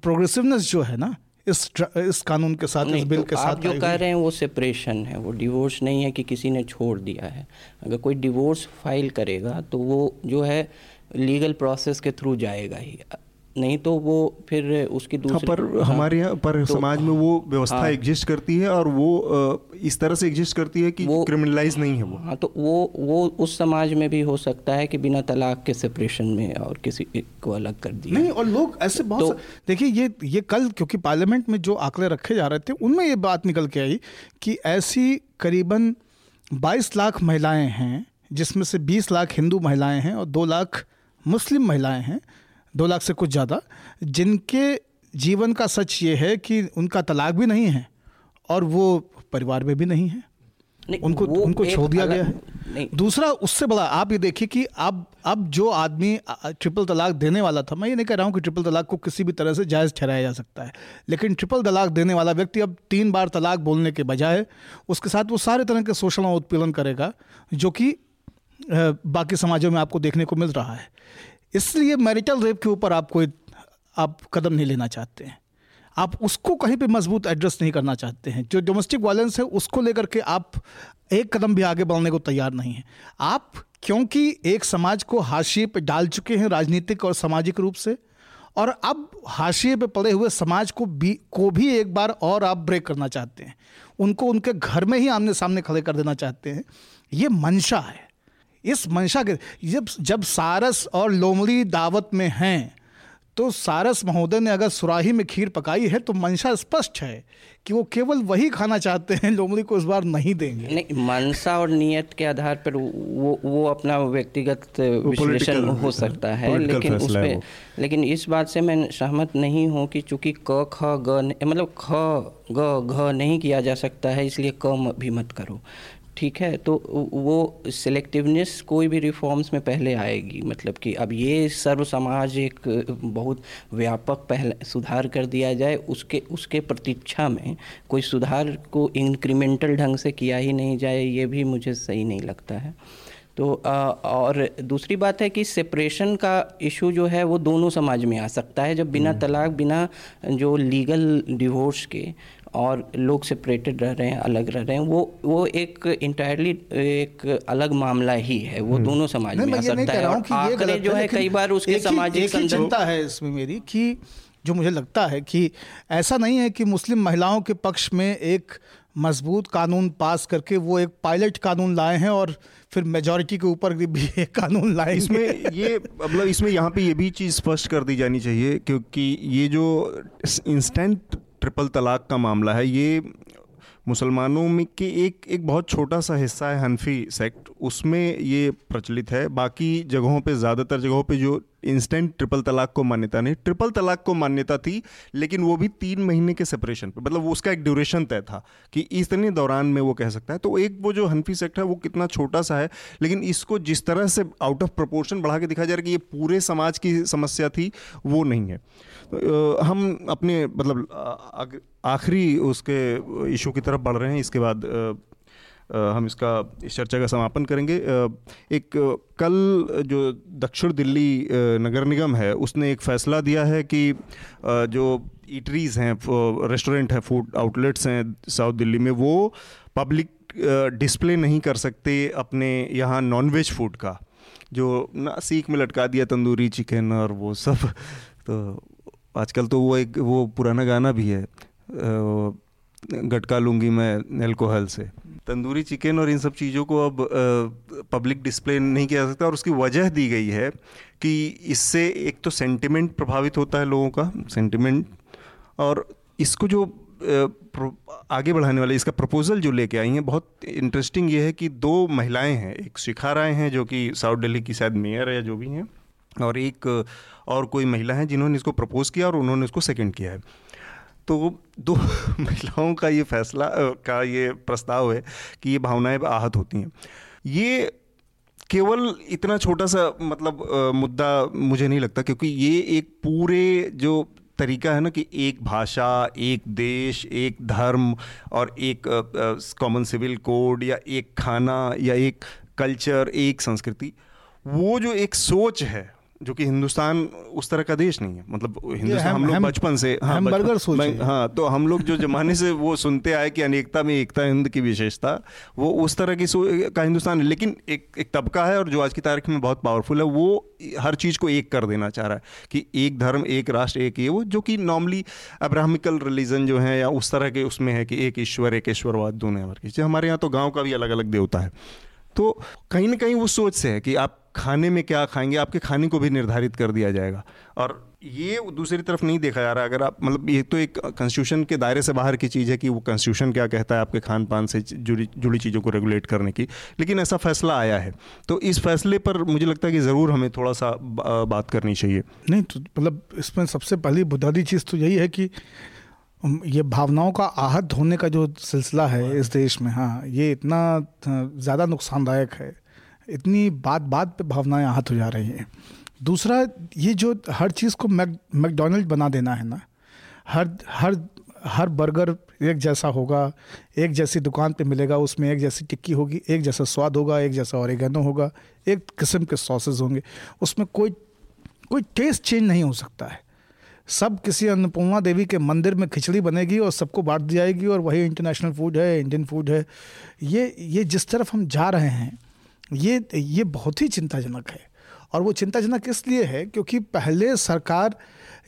प्रोग्रेसिवनेस जो है ना इस इस कानून के साथ इस बिल तो के साथ जो कह रहे हैं वो सेपरेशन है। वो डिवोर्स नहीं है कि किसी ने छोड़ दिया है। अगर कोई डिवोर्स फ़ाइल करेगा तो वो जो है लीगल प्रोसेस के थ्रू जाएगा ही। नहीं तो वो फिर उसकी हाँ, दूसरी हाँ, पर हमारे यहाँ पर तो, समाज में वो व्यवस्था हाँ, एग्जिस्ट करती है और वो इस तरह से एग्जिस्ट करती है कि वो क्रिमिनलाइज नहीं है वो। हाँ तो वो वो उस समाज में भी हो सकता है कि बिना तलाक के सेपरेशन में और किसी को अलग कर दिया। नहीं और लोग ऐसे बहुत तो, देखिए ये ये कल क्योंकि पार्लियामेंट में जो आंकड़े रखे जा रहे थे उनमें ये बात निकल के आई कि ऐसी करीबन बाईस लाख महिलाएँ हैं जिसमें से बीस लाख हिंदू महिलाएँ हैं और दो लाख मुस्लिम महिलाएँ हैं दो लाख से कुछ ज़्यादा जिनके जीवन का सच ये है कि उनका तलाक भी नहीं है और वो परिवार में भी नहीं है। नहीं, उनको उनको छोड़ दिया गया है। दूसरा उससे बड़ा आप ये देखिए कि अब अब जो आदमी ट्रिपल तलाक देने वाला था मैं ये नहीं कह रहा हूँ कि ट्रिपल तलाक को किसी भी तरह से जायज़ ठहराया जा सकता है लेकिन ट्रिपल तलाक देने वाला व्यक्ति अब तीन बार तलाक बोलने के बजाय उसके साथ वो सारे तरह के शोषण और उत्पीड़न करेगा जो कि बाकी समाजों में आपको देखने को मिल रहा है। इसलिए मैरिटल रेप के ऊपर आप कोई, आप कदम नहीं लेना चाहते हैं। आप उसको कहीं पे मज़बूत एड्रेस नहीं करना चाहते हैं। जो डोमेस्टिक वायलेंस है, उसको लेकर के आप एक कदम भी आगे बढ़ने को तैयार नहीं हैं। आप, क्योंकि एक समाज को हाशिए पे डाल चुके हैं राजनीतिक और सामाजिक रूप से, और अब हाशिए पे पड़े हुए समाज को भी को भी एक बार और आप ब्रेक करना चाहते हैं। उनको उनके घर में ही आमने सामने खड़े कर देना चाहते हैं। ये मंशा है। इस मंशा के जब जब सारस और लोमड़ी दावत में हैं तो सारस महोदय ने अगर सुराही में खीर पकाई है तो मंशा स्पष्ट है कि वो केवल वही खाना चाहते हैं लोमड़ी को इस बार नहीं देंगे। नहीं मनसा और नियत के आधार पर वो वो अपना व्यक्तिगत विश्लेषण हो सकता है लेकिन उस पर लेकिन इस बात से मैं सहमत नहीं हूँ कि चूँकि क ख ग मतलब ख ग घ नहीं किया जा सकता है इसलिए क भी मत करो। ठीक है? तो वो सिलेक्टिवनेस कोई भी रिफॉर्म्स में पहले आएगी। मतलब कि अब ये सर्व समाज एक बहुत व्यापक पहले सुधार कर दिया जाए उसके उसके प्रतीक्षा में कोई सुधार को इंक्रीमेंटल ढंग से किया ही नहीं जाए ये भी मुझे सही नहीं लगता है। तो आ, और दूसरी बात है कि सेपरेशन का इशू जो है वो दोनों समाज में आ सकता है। जब बिना हम्म। तलाक बिना जो लीगल डिवोर्स के और लोग सेपरेटेड रह रहे हैं अलग रह रहे हैं वो वो एक इंटायरली एक अलग मामला ही है वो हम्म। दोनों समाज में आ सकता है और आंकड़े जो है कई बार उसके सामाजिक चिंता है इसमें मेरी कि जो मुझे लगता है कि ऐसा नहीं है कि मुस्लिम महिलाओं के पक्ष में एक मज़बूत कानून पास करके वो एक पायलट कानून लाए हैं और फिर मेजोरिटी के ऊपर भी एक कानून लाए इसमें ये मतलब इसमें यहाँ पे ये भी चीज़ स्पष्ट कर दी जानी चाहिए क्योंकि ये जो इंस्टेंट ट्रिपल तलाक का मामला है। ये मुसलमानों में के एक एक बहुत छोटा सा हिस्सा है हनफी सेक्ट उसमें ये प्रचलित है। बाकी जगहों पे, ज़्यादातर जगहों पे जो इंस्टेंट ट्रिपल तलाक को मान्यता नहीं ट्रिपल तलाक को मान्यता थी, लेकिन वो भी तीन महीने के सेपरेशन पे। मतलब उसका एक ड्यूरेशन तय था कि इतने दौरान में वो कह सकता है। तो एक वो जो हनफी सेक्ट है, वो कितना छोटा सा है, लेकिन इसको जिस तरह से आउट ऑफ़ प्रपोर्शन बढ़ा के दिखाया जा रहा है कि ये पूरे समाज की समस्या थी, वो नहीं है। हम अपने मतलब आखिरी उसके इशू की तरफ़ बढ़ रहे हैं। इसके बाद हम इसका, इस चर्चा का समापन करेंगे। एक, कल जो दक्षिण दिल्ली नगर निगम है, उसने एक फ़ैसला दिया है कि जो ईटरीज़ हैं रेस्टोरेंट हैं फ़ूड आउटलेट्स हैं साउथ दिल्ली में, वो पब्लिक डिस्प्ले नहीं कर सकते अपने यहाँ नॉन वेज फ़ूड का। जो ना, सीख में लटका दिया, तंदूरी चिकन और वो सब तो आजकल तो वो एक, वो पुराना गाना भी है गटका लूँगी मैं एल्कोहल से। तंदूरी चिकन और इन सब चीज़ों को अब पब्लिक डिस्प्ले नहीं किया जा सकता और उसकी वजह दी गई है कि इससे एक तो सेंटिमेंट प्रभावित होता है लोगों का सेंटिमेंट और इसको जो आगे बढ़ाने वाले, इसका प्रपोज़ल जो लेके आई हैं, बहुत इंटरेस्टिंग ये है कि दो महिलाएँ हैं, एक शिखा राय हैं जो कि साउथ दिल्ली की शायद मेयर है या जो भी हैं और एक, और कोई महिला है जिन्होंने इसको प्रपोज़ किया और उन्होंने इसको सेकंड किया है। तो दो महिलाओं का ये फैसला का ये प्रस्ताव है कि ये भावनाएँ आहत होती हैं। ये केवल इतना छोटा सा मतलब मुद्दा मुझे नहीं लगता क्योंकि ये एक पूरे जो तरीका है ना कि एक भाषा, एक देश, एक धर्म और एक कॉमन सिविल कोड या एक खाना या एक कल्चर एक संस्कृति, वो जो एक सोच है जो कि हिंदुस्तान उस तरह का देश नहीं है। मतलब हिंदुस्तान हम, हम लोग बचपन से हाँ बर्गर सोच। हाँ तो हम लोग जो जमाने से वो सुनते आए कि अनेकता में एकता हिंद की विशेषता वो उस तरह की का हिंदुस्तान है। लेकिन एक एक तबका है और जो आज की तारीख में बहुत पावरफुल है वो हर चीज़ को एक कर देना चाह रहा है कि एक धर्म एक राष्ट्र एक ये वो जो कि नॉर्मली अब्राहमिकल रिलीजन जो है या उस तरह के उसमें है कि एक ईश्वर एक ईश्वरवाद दोनों हमारे यहाँ तो गाँव का भी अलग अलग देवता है। तो कहीं ना कहीं वो सोच से है कि आप खाने में क्या खाएँगे? आपके खाने को भी निर्धारित कर दिया जाएगा। और ये दूसरी तरफ़ नहीं देखा जा रहा। अगर आप मतलब ये तो एक कॉन्स्टिट्यूशन के दायरे से बाहर की चीज़ है कि वो कॉन्स्टिट्यूशन क्या कहता है आपके खान पान से जुड़ी जुड़ी चीज़ों को रेगुलेट करने की। लेकिन ऐसा फैसला आया है। तो इस फैसले पर मुझे लगता है कि ज़रूर हमें थोड़ा सा बात करनी चाहिए। नहीं तो मतलब इसमें सबसे पहली बुनियादी चीज़ तो यही है कि ये भावनाओं का आहत होने का जो सिलसिला है इस देश में हाँ ये इतना ज़्यादा नुकसानदायक है। इतनी बात बात पे भावनाएँ आहत हो जा रही हैं। दूसरा, ये जो हर चीज़ को मैक, मैकडोनल्ड बना देना है ना, हर हर हर बर्गर एक जैसा होगा, एक जैसी दुकान पे मिलेगा, उसमें एक जैसी टिक्की होगी, एक जैसा स्वाद होगा, एक जैसा ऑरिगेनो होगा, एक किस्म के सॉसेज होंगे, उसमें कोई कोई टेस्ट चेंज नहीं हो सकता है। सब किसी अन्नपूर्णा देवी के मंदिर में खिचड़ी बनेगी और सबको बांट दी जाएगी और वही इंटरनेशनल फ़ूड है इंडियन फ़ूड है। ये ये जिस तरफ़ हम जा रहे हैं ये ये बहुत ही चिंताजनक है। और वो चिंताजनक इसलिए है क्योंकि पहले सरकार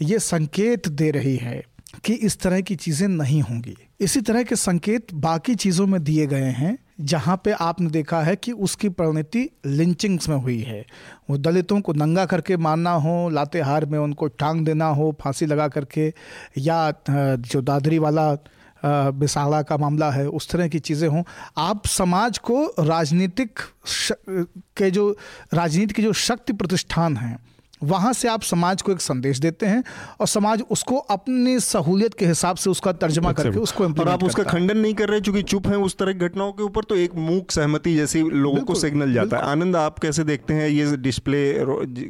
ये संकेत दे रही है कि इस तरह की चीज़ें नहीं होंगी। इसी तरह के संकेत बाकी चीज़ों में दिए गए हैं, जहाँ पे आपने देखा है कि उसकी परिणति लिंचिंग्स में हुई है। वो दलितों को नंगा करके मारना हो, लातेहार में उनको टांग देना हो, फांसी लगा करके, या जो दादरी वाला बिसाड़ा का मामला है उस तरह की चीज़ें हों। आप समाज को राजनीतिक के जो राजनीति के जो शक्ति प्रतिष्ठान हैं वहाँ से आप समाज को एक संदेश देते हैं और समाज उसको अपनी सहूलियत के हिसाब से उसका तर्जमा करके उसको और आप उसका खंडन नहीं कर रहे चूँकि चुप हैं उस तरह की घटनाओं के ऊपर तो एक मूक सहमति जैसी लोगों को सिग्नल जाता है। आनंद आप कैसे देखते हैं ये डिस्प्ले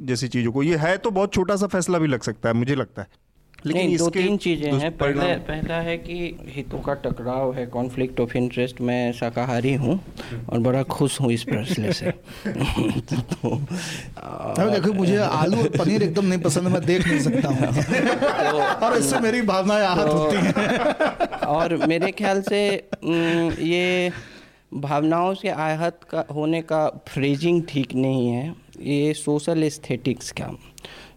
जैसी चीज़ों को? ये है तो बहुत छोटा सा फैसला भी लग सकता है मुझे लगता है। नहीं दो तीन चीज़ें हैं। पहले पहला है कि हितों का टकराव है कॉन्फ्लिक्ट ऑफ़ इंटरेस्ट मैं शाकाहारी हूँ और बड़ा खुश हूँ इस प्रश्न से। तो देखो मुझे आलू और पनीर एकदम नहीं पसंद मैं देख नहीं सकता हूँ। और इससे मेरी भावनाएँ आहत तो, होती हैं। और मेरे ख्याल से ये भावनाओं से आहत का होने का फ्रेजिंग ठीक नहीं है। ये सोशल एस्थेटिक्स का।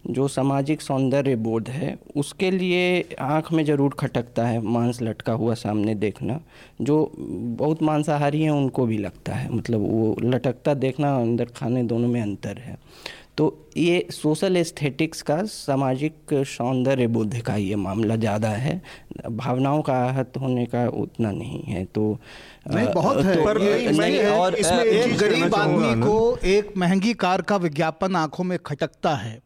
जो सामाजिक सौंदर्य बोध है उसके लिए आँख में ज़रूर खटकता है मांस लटका हुआ सामने देखना। जो बहुत मांसाहारी हैं उनको भी लगता है। मतलब वो लटकता देखना अंदर खाने दोनों में अंतर है। तो ये सोशल एस्थेटिक्स का सामाजिक सौंदर्य बोध का ये मामला ज़्यादा है। भावनाओं का आहत होने का उतना नहीं है। तो नहीं बहुत है। तो, पर नहीं, नहीं और एक गरीब आदमी को एक महँगी कार का विज्ञापन आँखों में खटकता है।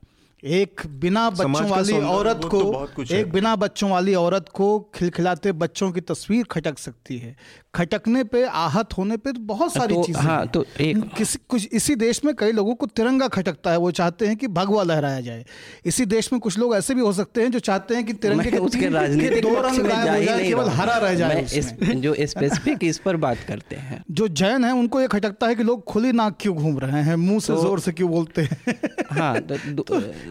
एक बिना बच्चों वाली औरत को तो एक बिना बच्चों वाली औरत को खिलखिलाते बच्चों की तस्वीर खटक सकती है। खटकने पे आहत होने पे तो बहुत सारी तो, चीज़ें हाँ, तो एक किसी कुछ इसी देश में कई लोगों को तिरंगा खटकता है वो चाहते हैं कि भगवा लहराया जाए। इसी देश में कुछ लोग ऐसे भी हो सकते हैं जो चाहते हैं कि तिरंगे के उसके राजनीतिक दो रंग केवल हरा रह जाए जो स्पेसिफिक इस पर बात करते हैं। जो जैन है उनको ये खटकता है कि लोग खुली नाक क्यों घूम रहे हैं मुँह से तो ज़ोर से क्यों बोलते हैं? हाँ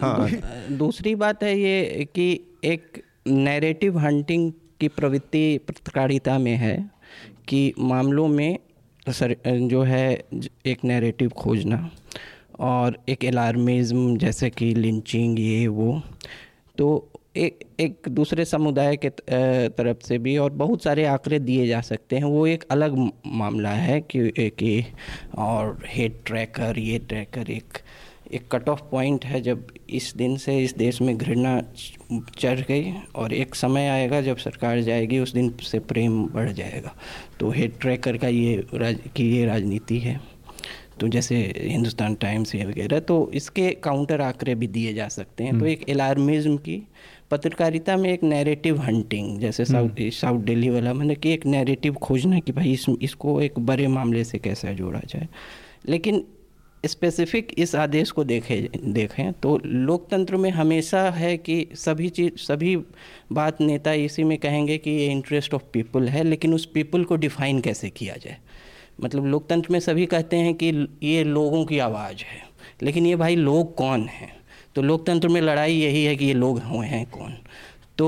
हाँ। दूसरी बात है ये कि एक नैरेटिव हंटिंग की प्रवृत्ति पत्रकारिता में है। कि मामलों में, सर जो है एक नैरेटिव खोजना और एक अलार्मिज्म जैसे कि लिंचिंग ये, वो तो एक एक दूसरे समुदाय के तरफ़ से भी और बहुत सारे आंकड़े दिए जा सकते हैं। वो एक अलग मामला है कि कि, और हेड ट्रैकर ये ट्रैकर एक एक कट ऑफ़ पॉइंट है जब इस दिन से इस देश में घृणा चढ़ गई और एक समय आएगा जब सरकार जाएगी उस दिन से प्रेम बढ़ जाएगा। तो हेड ट्रैकर का ये राज की ये राजनीति है। तो जैसे हिंदुस्तान टाइम्स या वगैरह तो इसके काउंटर आंकड़े भी दिए जा सकते हैं। तो हम्म। एक अलार्मिज्म की पत्रकारिता में एक नैरेटिव हंटिंग जैसे साउथ साउथ दिल्ली वाला मैंने कि एक नैरेटिव खोजना कि भाई इस इसको एक बड़े मामले से कैसे जोड़ा जाए। लेकिन स्पेसिफिक इस आदेश को देखे, देखें तो लोकतंत्र में हमेशा है कि सभी चीज़, सभी बात नेता इसी में कहेंगे कि ये इंटरेस्ट ऑफ़ पीपल है, लेकिन उस पीपल को डिफाइन कैसे किया जाए? मतलब लोकतंत्र में सभी कहते हैं कि ये लोगों की आवाज़ है, लेकिन ये भाई लोग कौन हैं? तो लोकतंत्र में लड़ाई यही है कि ये लोग हुए हैं, कौन? तो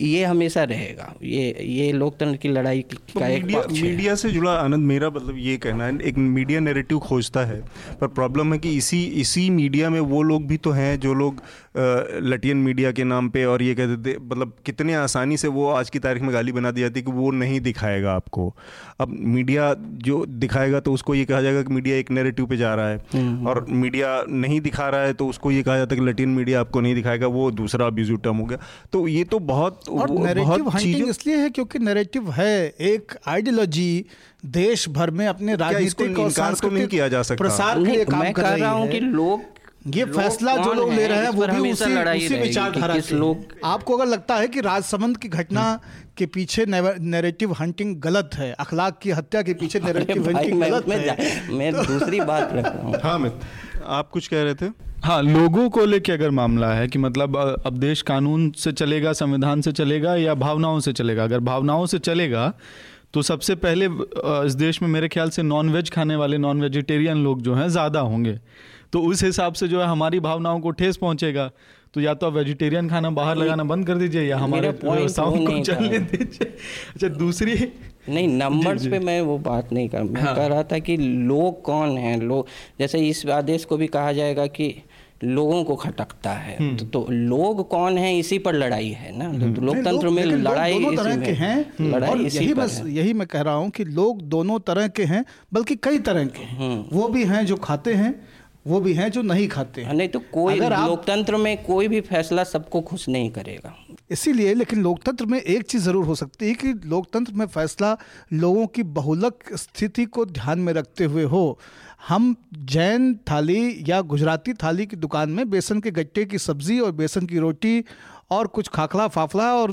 ये हमेशा रहेगा। ये ये लोकतंत्र की लड़ाई का एक मीडिया, मीडिया से जुड़ा आनंद मेरा मतलब ये कहना है एक मीडिया नेरेटिव खोजता है पर प्रॉब्लम है कि इसी इसी मीडिया में वो लोग भी तो हैं जो लोग लटियन मीडिया के नाम पे और ये कहते थे मतलब कितने आसानी से वो आज की तारीख में गाली बना दी जाती कि वो नहीं दिखाएगा आपको। अब मीडिया जो दिखाएगा तो उसको ये कहा जाएगा कि मीडिया एक नेरेटिव पे जा रहा है। हम्म। और मीडिया नहीं दिखा रहा है तो उसको ये कहा जाता है कि लटियन मीडिया आपको नहीं दिखाएगा वो दूसरा अब्यूजिव टर्म हो गया। तो ये तो बहुत और बहुत इसलिए है क्योंकि नैरेटिव है एक आइडियोलॉजी देश भर में अपने राजनीतिक और सांस्कृतिक किया जा सकता? प्रसार के लिए काम कर रहा हूँ। कि लोग ये फैसला जो लोग ले रहे हैं वो भी उसी उसी विचारधारा से। लोग आपको अगर लगता है कि राजसमंद की घटना के पीछे नैरेटिव हंटिंग गलत है अखलाक की हत्या के पीछे नैरेटिव हंटिंग गलत मैं, है मैं दूसरी बात रख रहा हूँ हाँ आप कुछ कह रहे थे? हाँ लोगों को लेके अगर मामला है कि मतलब अब देश कानून से चलेगा संविधान से चलेगा या भावनाओं से चलेगा अगर भावनाओं से चलेगा तो सबसे पहले इस देश में मेरे ख्याल से नॉन वेज खाने वाले नॉन वेजिटेरियन लोग जो हैं ज़्यादा होंगे। तो उस हिसाब से जो है हमारी भावनाओं को ठेस पहुंचेगा। तो या तो आप वेजिटेरियन खाना बाहर लगाना बंद कर दीजिए या हमारे व्यवसायों को चलने दीजिए। अच्छा दूसरी नहीं नंबर्स पे मैं वो बात नहीं कर मैं हाँ। कह रहा था कि लोग कौन हैं? लोग जैसे इस आदेश को भी कहा जाएगा कि लोगों को खटकता है। हम्म। तो, तो लोग कौन हैं? इसी पर लड़ाई है ना। तो, तो लोकतंत्र में लड़ाई दोनों तरह के हैं। लड़ाई और यही बस यही मैं कह रहा हूँ कि लोग दोनों तरह के हैं बल्कि कई तरह के हैं। हम्म। वो भी हैं जो खाते हैं वो भी हैं जो नहीं खाते हैं। नहीं तो कोई लोकतंत्र में कोई भी फैसला सबको खुश नहीं करेगा। इसीलिए लेकिन लोकतंत्र में एक चीज़ ज़रूर हो सकती है कि लोकतंत्र में फैसला लोगों की बहुलक स्थिति को ध्यान में रखते हुए हो। हम जैन थाली या गुजराती थाली की दुकान में बेसन के गट्टे की सब्ज़ी और बेसन की रोटी और कुछ खाखला फाफला और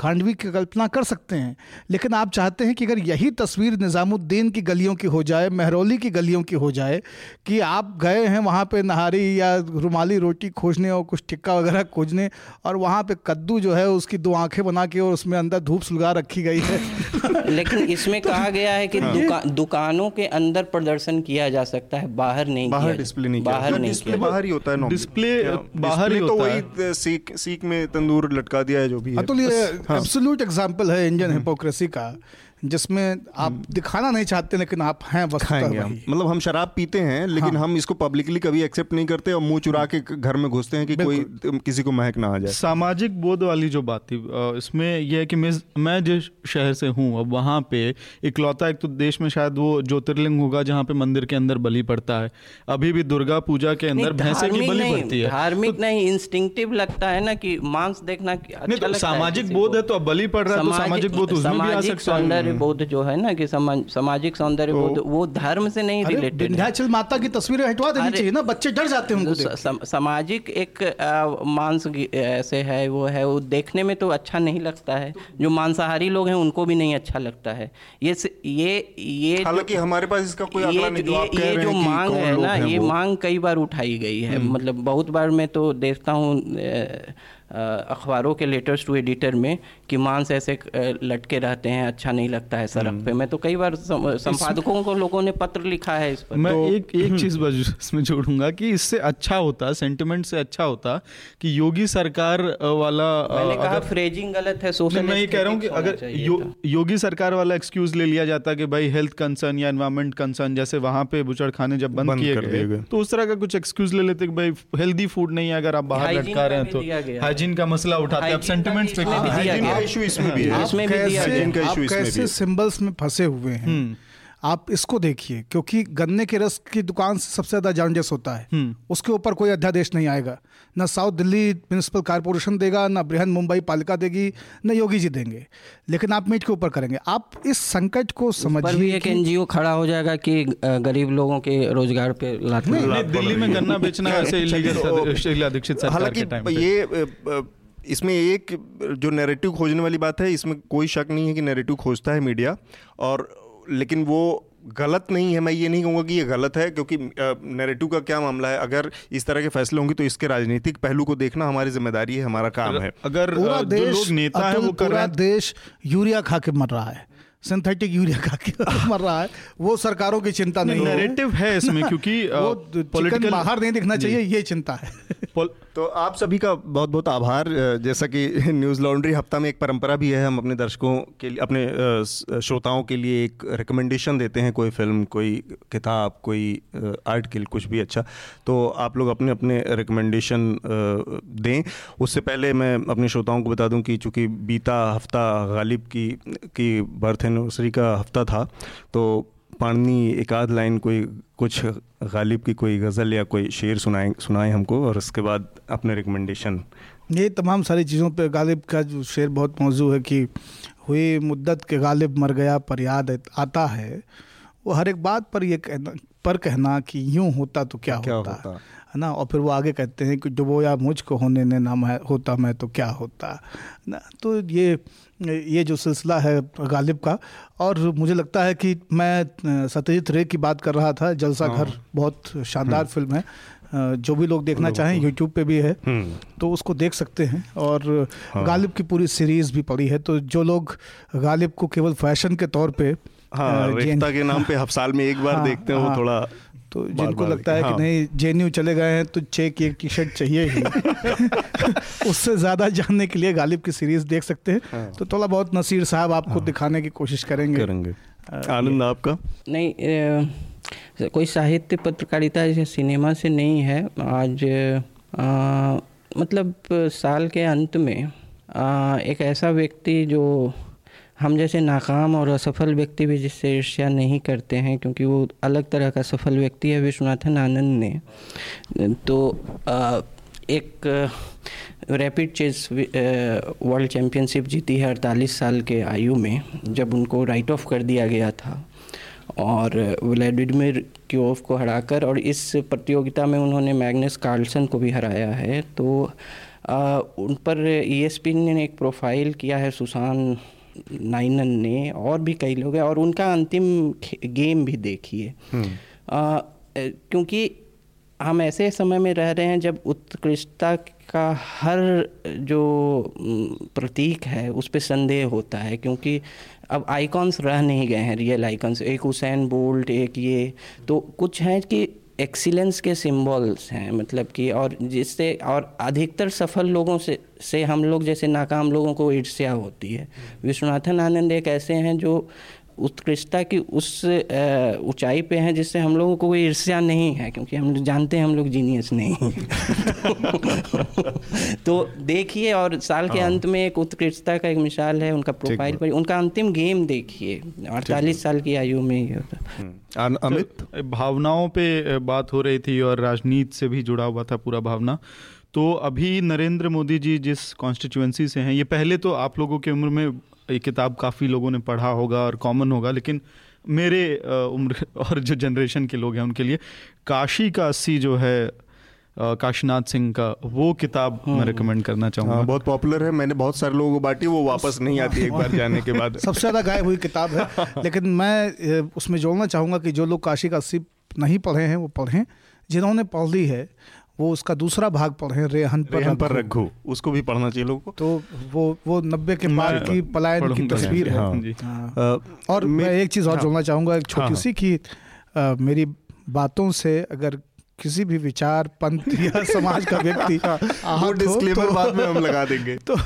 खांडवी की कल्पना कर सकते हैं। लेकिन आप चाहते हैं कि अगर यही तस्वीर निज़ामुद्दीन की गलियों की हो जाए महरौली की गलियों की हो जाए कि आप गए हैं वहाँ पे नहारी या रुमाली रोटी खोजने और कुछ टिक्का वगैरह खोजने और वहाँ पे कद्दू जो है उसकी दो आँखें बना के और उसमें अंदर धूप सुलगा रखी गई है। लेकिन इसमें कहा गया है कि दुका, दुकानों के अंदर प्रदर्शन किया जा सकता है बाहर नहीं बाहर डिस्प्ले नहीं बाहर नहीं डिस्प्ले बाहर ही होता है डिस्प्ले बाहर ही तो वही सीख सीख में तंदूर लटका दिया है जो भी है अतुल ये हाँ। एब्सोल्यूट एग्जांपल है इंडियन हिपोक्रेसी का। जिसमें आप दिखाना नहीं चाहते लेकिन आप हैं मतलब हम शराब पीते हैं लेकिन हाँ। हम इसको पब्लिकली कभी एक्सेप्ट नहीं करते और मुँह चुरा के घर में घुसते हैं कि कोई किसी को महक ना आ जाए। सामाजिक बोध वाली जो बात थी इसमें यह है कि मैं मैं जिस शहर से हूँ अब वहाँ पे इकलौता एक तो देश में शायद वो ज्योतिर्लिंग होगा जहाँ पे मंदिर के अंदर बलि पड़ता है। अभी भी दुर्गा पूजा के अंदर भैंसे की बलि पड़ती है। धार्मिक नहीं इंस्टिंक्टिव लगता है ना कि मांस देखना कि अच्छा नहीं तो है सामाजिक बोध है तो अब बलि पड़ रहा है तो सामाजिक बोध उसमें भी आ सकता है। सौंदर्य बोध जो है ना कि समा- सामाजिक सौंदर्य बोध वो धर्म से नहीं रिलेटेड विंध्याचल माता की तस्वीरें हटवा देनी चाहिए ना बच्चे डर जाते हैं उनको सामाजिक एक मांस ऐसे है वो है वो देखने में तो अच्छा नहीं लगता है। जो मांसाहारी लोग हैं उनको भी नहीं अच्छा लगता है। ये ये ये हालाँकि हमारे पास इसका कोई ये नहीं जो जो ये, ये जो मांग है ना ये मांग कई बार उठाई गई है। मतलब बहुत बार मैं तो देखता हूँ अखबारों के लेटर्स टू एडिटर में कि मांस ऐसे लटके रहते हैं अच्छा नहीं लगता है सड़क पे मैं तो कई बार संपादकों को लोगों ने पत्र लिखा है इस पर मैं तो, एक एक चीज़ बस इसमें जोड़ूँगा कि इससे अच्छा होता सेंटिमेंट से अच्छा होता कि योगी सरकार वाला मैंने कहा फ्रेजिंग गलत है सोशल मैं ये कह रहा हूँ कि अगर यो, योगी सरकार वाला एक्सक्यूज ले लिया जाता कि भाई हेल्थ कंसर्न या एनवायरमेंट कंसर्न जैसे वहाँ पे बुचड़ खाने जब बंद किए गए। तो उस तरह का कुछ एक्सक्यूज ले लेते कि भाई हेल्दी फ़ूड नहीं है अगर आप बाहर लटका रहे हैं तो। हाइजीन का मसला उठाते हैं अब Hygiene सेंटिमेंट्स भी इसमें भी हाइजीन का है। इशू इसमें भी है। इसमें भी दिया कैसे हाइजीन का इशू इसमें भी कैसे सिंबल्स में फंसे हुए हैं? आप इसको देखिए क्योंकि गन्ने के रस की दुकान से सबसे ज़्यादा जांडस होता है। उसके ऊपर कोई अध्यादेश नहीं आएगा। ना साउथ दिल्ली म्यूनिसिपल कारपोरेशन देगा ना बृहन मुंबई पालिका देगी ना योगी जी देंगे। लेकिन आप मीट के ऊपर करेंगे। आप इस संकट को पर भी समझिए एक एनजीओ खड़ा हो जाएगा कि गरीब लोगों के रोज़गार पे लात नहीं, नहीं, दिल्ली में गन्ना बेचना शीला दीक्षित हालाँकि ये इसमें एक जो नैरेटिव खोजने वाली बात है इसमें कोई शक नहीं है कि नैरेटिव खोजता है मीडिया। और लेकिन वो गलत नहीं है मैं ये नहीं कहूँगा कि ये गलत है क्योंकि नैरेटिव का क्या मामला है? अगर इस तरह के फैसले होंगे तो इसके राजनीतिक पहलू को देखना हमारी ज़िम्मेदारी है हमारा काम है। अगर पूरा जो देश लोग नेता है वो कर रहे पूरा देश यूरिया खा के मर रहा है। सिंथेटिक यूरिया खा के मर रहा है। वो सरकारों की चिंता नहीं है नैरेटिव है इसमें क्योंकि वो चिकन बाहर नहीं दिखना चाहिए ये चिंता है। तो आप सभी का बहुत बहुत आभार जैसा कि न्यूज़ लॉन्ड्री हफ़्ता में एक परंपरा भी है, हम अपने दर्शकों के लिए, अपने श्रोताओं के लिए एक रिकमेंडेशन देते हैं, कोई फ़िल्म कोई किताब, कोई आर्टिकल कुछ भी अच्छा। तो आप लोग अपने अपने रिकमेंडेशन दें। उससे पहले मैं अपने श्रोताओं को बता दूँ कि चूँकि बीता हफ़्ता गालिब की की बर्थ एनिवर्सरी का हफ़्ता था तो पाणनी एक आध लाइन कोई कुछ गालिब की कोई गज़ल या कोई शेर सुनाए सुनाए हमको और उसके बाद अपने रिकमेंडेशन ये तमाम सारी चीज़ों पे गालिब का जो शेर बहुत मौजू है कि हुई मुद्दत के गालिब मर गया पर याद आता है। वो हर एक बात पर ये कहना पर कहना कि यूँ होता तो क्या, क्या होता, होता? है ना? और फिर वो आगे कहते हैं कि डुबोया मुझको होने ने ना मैं होता मैं तो क्या होता? ना तो ये ये जो सिलसिला है गालिब का और मुझे लगता है कि मैं सत्यजीत रे की बात कर रहा था जलसा घर बहुत शानदार फ़िल्म है। जो भी लोग देखना चाहें यूट्यूब पे भी है। तो उसको देख सकते हैं और हाँ। गालिब की पूरी सीरीज़ भी पड़ी है। तो जो लोग गालिब को केवल फ़ैशन के तौर पे हाँ के नाम पे हफ साल में एक बार हाँ, देखते हैं वो हाँ। थोड़ा तो बार जिनको बार लगता है हाँ। कि नहीं जेएनयू चले गए हैं तो छः की एक टी शर्ट चाहिए ही उससे ज़्यादा जानने के लिए गालिब की सीरीज़ देख सकते हैं हाँ। तो थोड़ा बहुत नसीर साहब आपको हाँ। दिखाने की कोशिश करेंगे करेंगे आनंद आपका नहीं अ, कोई साहित्य पत्रकारिता जैसे सिनेमा से नहीं है आज अ, मतलब साल के अंत में अ, एक ऐसा व्यक्ति जो हम जैसे नाकाम और असफल व्यक्ति भी जिससे ईर्ष्या नहीं करते हैं क्योंकि वो अलग तरह का सफल व्यक्ति है विश्वनाथन आनंद ने। तो अ, एक रैपिड चेस वर्ल्ड चैम्पियनशिप जीती है अड़तालीस साल के आयु में जब उनको राइट ऑफ़ कर दिया गया था। और व्लादिमीर क्योव को हराकर और इस प्रतियोगिता में उन्होंने मैग्नस कार्लसन को भी हराया है। तो आ, उन पर ई ने एक प्रोफ़ाइल किया है सुशान नाइनन ने और भी कई लोग हैं और उनका अंतिम गेम भी देखिए। क्योंकि हम ऐसे समय में रह रहे हैं जब उत्कृष्टता का हर जो प्रतीक है उस पर संदेह होता है क्योंकि अब आइकॉन्स रह नहीं गए हैं रियल आइकॉन्स एक हुसैन बोल्ट एक ये तो कुछ हैं कि एक्सीलेंस के सिंबल्स हैं मतलब कि और जिससे और अधिकतर सफल लोगों से से हम लोग जैसे नाकाम लोगों को ईर्ष्या होती है। विश्वनाथन आनंद एक ऐसे हैं जो उत्कृष्टता की उस ऊंचाई पे हैं जिससे हम लोगों को कोई ईर्ष्या नहीं है क्योंकि हम जानते हैं हम लोग जीनियस नहीं तो देखिए और साल के हाँ। अंत में एक उत्कृष्टता का एक मिसाल है उनका प्रोफ़ाइल पर। उनका अंतिम गेम देखिए अड़तालीस साल की आयु में ही होता। हम्म। अमित? तो भावनाओं पे बात हो रही थी और राजनीति से भी जुड़ा हुआ था पूरा भावना। तो अभी नरेंद्र मोदी जी जिस कॉन्स्टिट्यूंसी से हैं ये पहले तो आप लोगों की उम्र में ये किताब काफ़ी लोगों ने पढ़ा होगा और कॉमन होगा लेकिन मेरे उम्र और जो जनरेशन के लोग हैं उनके लिए काशी का अस्सी जो है काशीनाथ सिंह का वो किताब मैं रिकमेंड करना चाहूँगा। हाँ, बहुत पॉपुलर है मैंने बहुत सारे लोगों को बांटी वो वापस नहीं आती एक बार जाने के बाद। सबसे ज़्यादा गायब हुई किताब है लेकिन मैं उसमें जोड़ना चाहूँगा कि जो लोग काशी का अस्सी नहीं पढ़े हैं वो पढ़ें जिन्होंने पढ़ ली है वो उसका दूसरा भाग पढ़े रेहन पर रेहन पर रघु। उसको भी पढ़ना चाहिए लोगों को। तो वो वो नब्बे के बाद की पलायन की तस्वीर है। हाँ, हाँ। और मैं एक चीज़ और हाँ। जोड़ना चाहूँगा एक छोटी सी कि मेरी बातों से अगर किसी भी विचार पंथ या समाज का व्यक्ति वो डिस्क्लेमर तो, बाद में हम लगा देंगे। तो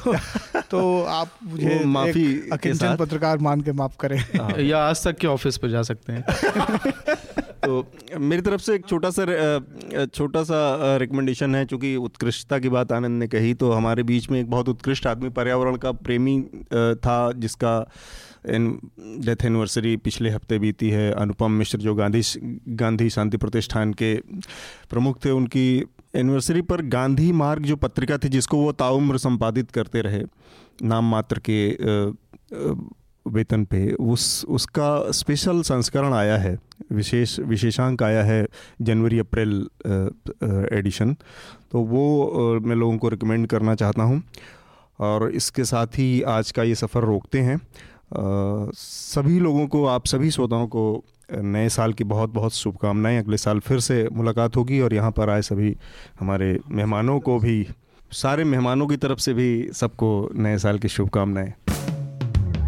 तो आप मुझे माफ़ी पत्रकार मान के माफ़ करें। या आज तक के ऑफ़िस पर जा सकते हैं। तो मेरी तरफ़ से एक छोटा सा छोटा सा रिकमेंडेशन है, चूँकि उत्कृष्टता की बात आनंद ने कही तो हमारे बीच में एक बहुत उत्कृष्ट आदमी पर्यावरण का प्रेमी था, जिसका डेथ एनिवर्सरी पिछले हफ़्ते बीती है। अनुपम मिश्र जो गांधी गांधी शांति प्रतिष्ठान के प्रमुख थे, उनकी एनिवर्सरी पर गांधी मार्ग जो पत्रिका थी, जिसको वो ताउम्र संपादित करते रहे, नाम मात्र के वेतन पे, उस, उसका स्पेशल संस्करण आया है, विशेष, विशेषांक आया है जनवरी, अप्रैल एडिशन तो वो मैं लोगों को रिकमेंड करना चाहता हूँ। और इसके साथ ही आज का ये सफ़र रोकते हैं। सभी लोगों को, आप सभी श्रोताओं को नए साल की बहुत बहुत शुभकामनाएँ। अगले साल फिर से मुलाकात होगी और यहाँ पर आए सभी हमारे मेहमानों को भी, सारे मेहमानों की तरफ़ से भी सबको नए साल की शुभकामनाएँ।